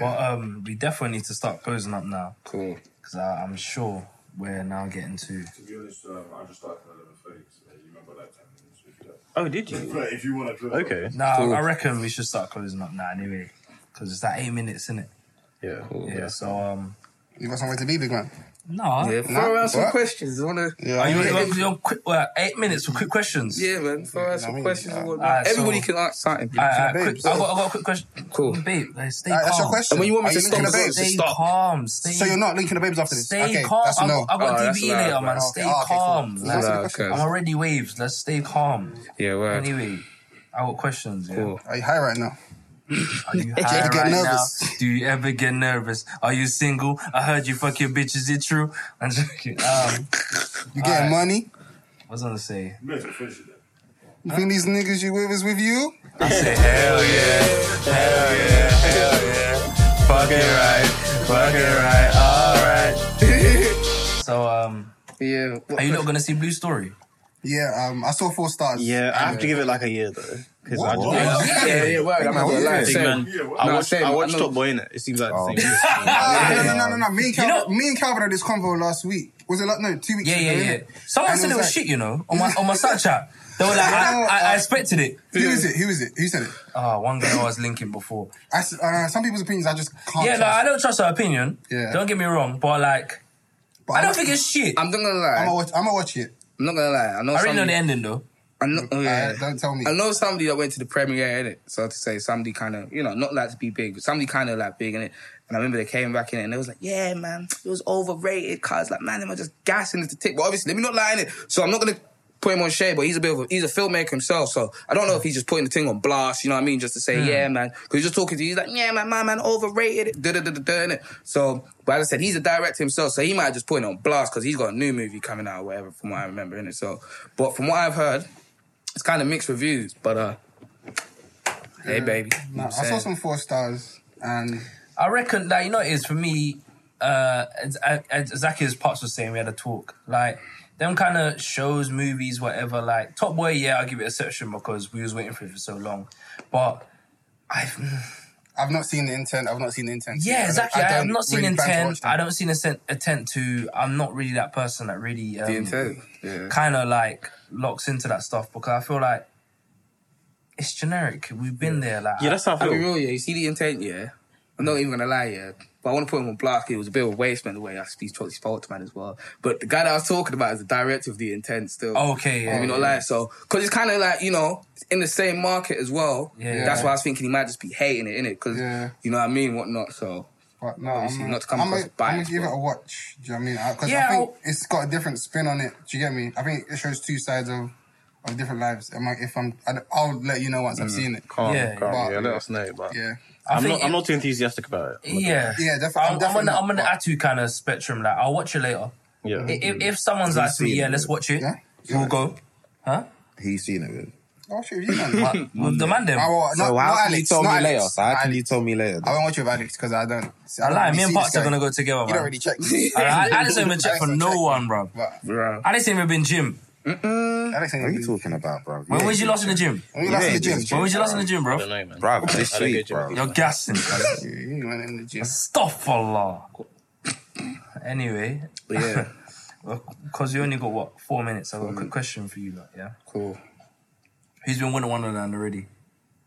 But um, we definitely need to start closing up now Cool. because I'm sure we're now getting to. To be honest, um, I just started at eleven thirty. So you remember that time? If you- Oh, did you? But if you want to, Okay. Nah, Cool. I reckon we should start closing up now anyway because it's that eight minutes, isn't it? Yeah. Yeah. So um, You got somewhere to be, big man. No. Yeah, throw out some questions. I wanna, Yeah, Are you, yeah. you, you, quick, well, eight minutes for quick questions. yeah, man. Throw out I some mean, questions. uh, and whatnot. so- Everybody can ask something. Alright, alright, babes. quick, I got, I got a quick question. Cool. babe. like, stay Alright, that's your calm. question. And when you want me Are to stop the the babes? Stay Stop. calm. Stay, So you're not linking the babes after this? stay okay, calm. that's a I no. got, I got Oh, that's DBE later, bro. man. Stay oh, calm. So Like, that's the Nah, question. okay. I'm already waves. Let's stay calm. Yeah, word. Anyway, I got questions. Cool. Are you high right now? Are you you high right nervous? now? Do you ever get nervous? Are you single? I heard you fuck your bitch. Is it true? I'm joking. Um, You getting Alright. money? I was gonna say. you may finish it then. You think these niggas you with is with you? I say hell yeah, hell yeah, hell yeah. Fuck it right, fuck it right, alright. so um, Yeah. are you not gonna see Blue Story? Yeah, um, I saw four stars. Yeah, I have to give it like a year though. Because I What? just. Yeah, yeah, word. I'm not gonna lie. Big Same. man. Yeah, what? I No, watched, same. I watched I Top Boy in it. It seems like Oh. the same. Ah, no, no, no, no, no. Me and You Calvin, know- me and Calvin had this convo last week. Was it like no two weeks Yeah, ago? yeah, yeah. innit? Someone And said it it was was like- shit, you know, on my on my Snapchat. They were like, I, I, I expected it. Who is it? Who is it? Who said it? Oh, one guy I was linking before. I s uh, some people's opinions I just can't. Yeah, no. I don't trust her opinion. Yeah. Don't get me wrong, but like, But I don't not- think it's shit. I'm not gonna I'm lie. gonna watch. I'm gonna watch it. I'm not gonna lie. I know I already know the ending though. I know, oh, yeah. Uh, don't tell me. I know somebody that went to the premiere in it. So to say, somebody kind of, you know, not like to be big, but somebody kind of like big in it. And I remember they came back in it and they was like, yeah, man, it was overrated. Cause like, man, they were just gassing it to tick. But obviously, let me not lie in it. So I'm not gonna put him on shade, but he's a bit of a, he's a filmmaker himself. So I don't know if he's just putting the thing on blast, you know what I mean? Just to say, yeah, man. Cause he's just talking to you. He's like, yeah, man, my man overrated it. Da da da da da. So, but as I said, he's a director himself. So he might just put it on blast because he's got a new movie coming out or whatever, from what I remember, in it. So, but from what I've heard, it's kind of mixed reviews, but uh, hey, baby. You know Nah, I saw some four stars, and I reckon that you know it is for me. Uh, as, as Zaki's Pops was saying, we had a talk like them kind of shows, movies, whatever. Like Top Boy, yeah, I'll give it a section because we was waiting for it for so long. But I've I've not seen the intent. I've not seen the intent. yeah, I don't- exactly. I I have don't seen really plan to watch intent. I don't see intent intent to. I'm not really that person that really um, The intent, yeah. kind of like locks into that stuff because I feel like it's generic. We've been there. Like Yeah, that's how I I'll be feel. real, yeah. You see the intent, yeah. I'm not even gonna lie, yeah. But I want to put him on blast. It was a bit of a waste, man, the way I he spoke he to man as well. But the guy that I was talking about is the director of the intent still. Oh, okay, yeah, you know, yeah. like so, because it's kind of like you know in the same market as well. Yeah. that's why I was thinking he might just be hating it in it because Yeah. you know what I mean, whatnot. So But no, I'm, not to come I'm, across gonna- I'm gonna give it a watch. Do you know what I mean? Because Yeah, I think I'll- it's got a different spin on it. Do you get me? I think it shows two sides of, of different lives. Am I- If I'm, I, I'll let you know once I've mm. seen it. Calm, Yeah, calm, but- yeah, let us know. But Yeah, I I'm think not. it- I'm not too enthusiastic about it. Yeah, Yeah, defi- I'm I'm, I'm definitely on not, I'm on the Atu kind of spectrum. Like, I'll watch it later. Yeah. If, if someone's like, me, yeah, it, let's watch it. Yeah? We'll go. Huh? He's seen it. With. Oh, I'll show you, man. Oh, what? With the man them. I will- So how not can you tell me not later? So how can you tell me later? I won't watch with Alex because I don't. see- I don't lie. really Me and see Parks are gonna go together, You don't really check. I, I, Alex ain't even check for no check. one, bro. Bro, Alex ain't even been gym. Alex What are you talking about, bro? When was you last in the gym? When you last in the gym? When was you last in the gym, I bro? don't know, man. Bro, this I don't week, get bro. You're gassing. cuz. You you went in the gym. Astaghfirullah. Anyway, but yeah, because you only got what four minutes, I've got a quick question for you, like, yeah. cool. Who's been winning Wonderland already?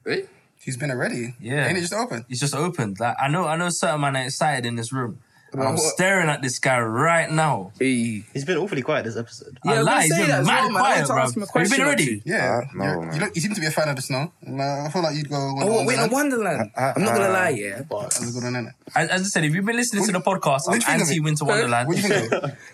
Really? He's been already. Yeah. Ain't it just open? He's just opened. Like I know, I know certain man are excited in this room. And I'm What? staring at this guy right now. Hey. He's been awfully quiet this episode. Yeah, I was lie, gonna he's say been that mad well. I quiet, bro. ask him a Have you been question, already? Yeah. Uh, no, You're- man. you, look, you seem to be a fan of the snow. Man, I feel like you'd go. Oh, what, wait, no Wonderland. Uh, I'm not gonna uh, lie, yeah. That was a good one. As, as I said, if you've been listening to the podcast, I'm do you think of anti-Winter Wonderland. What do you think of it?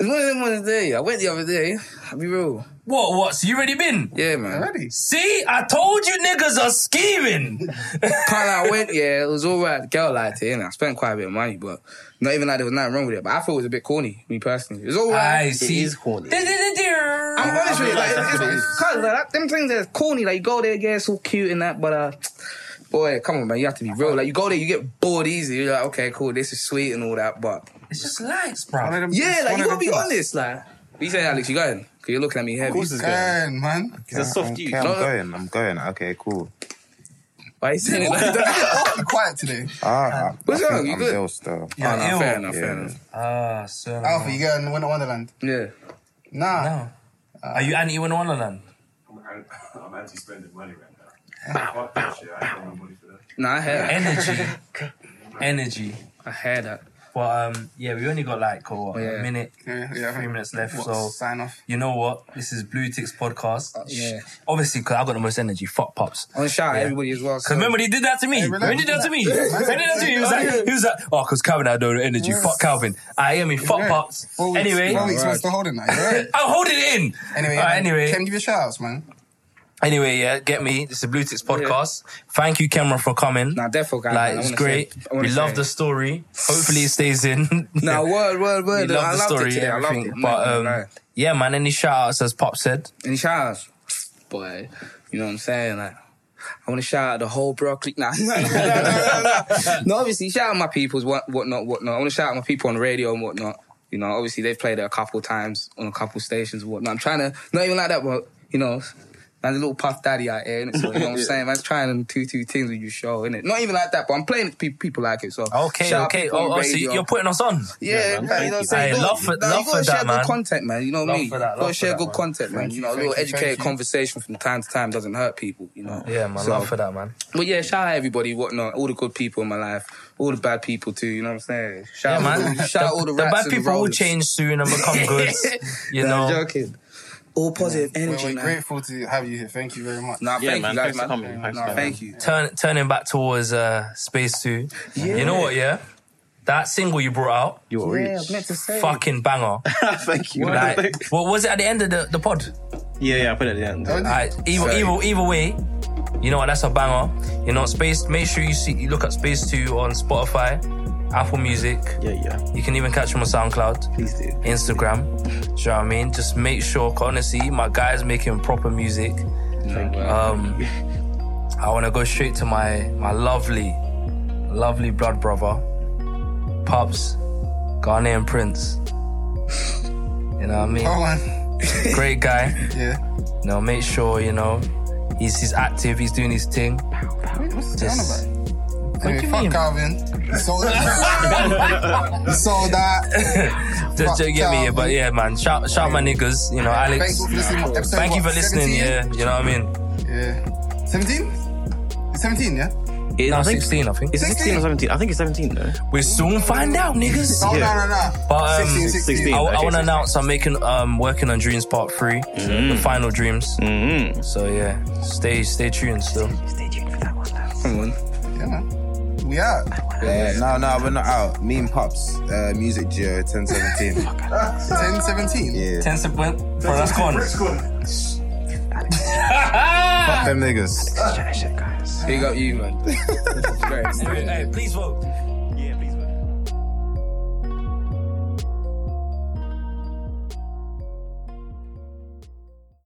It's one of them ones there. I went the other day. I'll be real. What? What? So you already been? Yeah, man. Already? See, I told you niggas are scheming. Kind of I went, yeah, it was all right. The girl liked it, and I spent quite a bit of money, but not even like there was nothing wrong with it. But I thought it was a bit corny, me personally. It was all right. I see. is corny. I'm honest with you, like, That's it's, it's, cause like, that, them things that's corny. Like you go there, yeah, it's all cute and that, but uh, boy, come on, man, you have to be real. Like you go there, you get bored easy. You're like, okay, cool, this is sweet and all that, but It's just lights, bro. yeah, like you of gotta be honest, like. What you saying, Alex? You going? Cause you're looking at me heavy. course it's going. Going, man. He's a soft okay, youth. I'm No, no. going. I'm going. Okay, cool. Why are you saying it like that? Be quiet today. Ah, What's I think wrong? You I'm good? ill still. Yeah, oh, no, ill. fair enough, Yeah. fair enough. Ah, so Alpha, you going to Winter Wonderland? Yeah. Nah. No. Are you anti Winter Wonderland? I'm, an- I'm anti spending money right now. Fuck that shit. I ain't got no money for that. Nah, I heard. Energy. Energy. I heard that. But um, yeah, we only got like oh, what, Yeah. a minute, Yeah, yeah. Three minutes left. What, So sign off. you know what? This is Blue Ticks podcast. yeah. Obviously, because I got the most energy. Fuck pops. I want to shout Yeah. everybody as well. Because remember, he did that to me. relax. When he did that to me. When he did that to me, he was like, he was like, oh, because Calvin had no energy. Fuck Calvin. I hear me. Fuck Yeah. pops. Four weeks, Anyway, four weeks Right. supposed to hold it now. you alright? I'm holding it in. Anyway, Alright, man, anyway, Ken, give your shout outs, man. Anyway, yeah, get me. This is Blue Ticks podcast. Thank you, Cameron, for coming. Nah, guy. like, man. It's great. say- we love say- the story. Hopefully, it stays in. Nah, word, word, we word. love I the loved story. it today. I loved it. But um, lie. yeah, man. Any shout outs, as Pop said? Any shout outs? Boy, you know what I'm saying? Like, I want to shout out the whole broccoli. Nah, no, no. no, obviously, shout out my peoples, what, whatnot, whatnot. I want to shout out my people on the radio and whatnot. You know, obviously, they've played it a couple times on a couple stations and whatnot. I'm trying to, not even like that, but, you know, man's a little puff daddy out here, innit? So, you know what I'm saying? Man's trying two, two things with your show, innit? Not even like that, but I'm playing it, pe- people like it. So, Okay, shout okay. Oh, oh, so you're putting us on. Yeah, man. man, you know what I'm saying? Hey, You gotta- love for- nah, love you gotta for share that, good man. content, man. You know what I mean? for love gotta share that, good man. content, man. You know, a little educated conversation from time to time doesn't hurt people, you know? Yeah, man. So- love for that, man. But yeah, shout out everybody, whatnot, all the good people in my life, all the bad people too, you know what I'm saying? Shout Yeah, out, man. shout out all the, the bad and the people will change soon and become good. You Nah, I'm know. joking. All positive We're, energy, we're man. grateful to have you here. Thank you very much. Nah, Yeah, thank man. you guys, Thanks for coming. Thanks Nah, for thank you. Turn, turning back towards uh, Space Two. You know what? Yeah, that single you brought out, You were Yeah, I rich. was meant to say. fucking banger. Thank you. like, what was it at the end of the, the pod? yeah, yeah, I put it at the end. Alright, either, Sorry. either, either way, you know what? That's a banger. You know, Space. Make sure you see, you look at Space Two on Spotify, Apple Music. Yeah, yeah. You can even catch him on SoundCloud. Please do. Instagram. Do you know what I mean? Just make sure, honestly, my guy's making proper music. Thank you. Um, I want to go straight to my my lovely, lovely blood brother, Pops, Ghanaian Prince. You know what I mean? Oh. Great guy. Yeah. You know, make sure you know he's he's active. He's doing his thing. Wait, what's the Just- sound about? What do Anyway, you fuck mean? Calvin. He sold that. he sold that. Just to get me, but yeah, man. Shout shout my niggas. You know, Alex. Thanks for listening. Thank you for listening. Yeah, you know what I mean. Yeah. 17? It's 17, yeah? It- No, I think- 16, I think. Is it 16 or 17? I think it's 17 though. We soon find out, niggas. No, Yeah. no, no, no. But, um, 16, 16. 16. I, Okay, I want to 16. announce I'm making um working on Dreams Part 3 the final dreams. Mm-hmm. So yeah, stay stay tuned still. Stay tuned for that one, lads. Come on. Yeah, man. We out. Uh, no, no, we're not out. Me and Pops, uh, Music Geo, 1017. 10, 17. yeah. Ten sep- Bro, that's gone. Rick's. Fuck them niggas. Big up you, man. Hey, hey, please vote.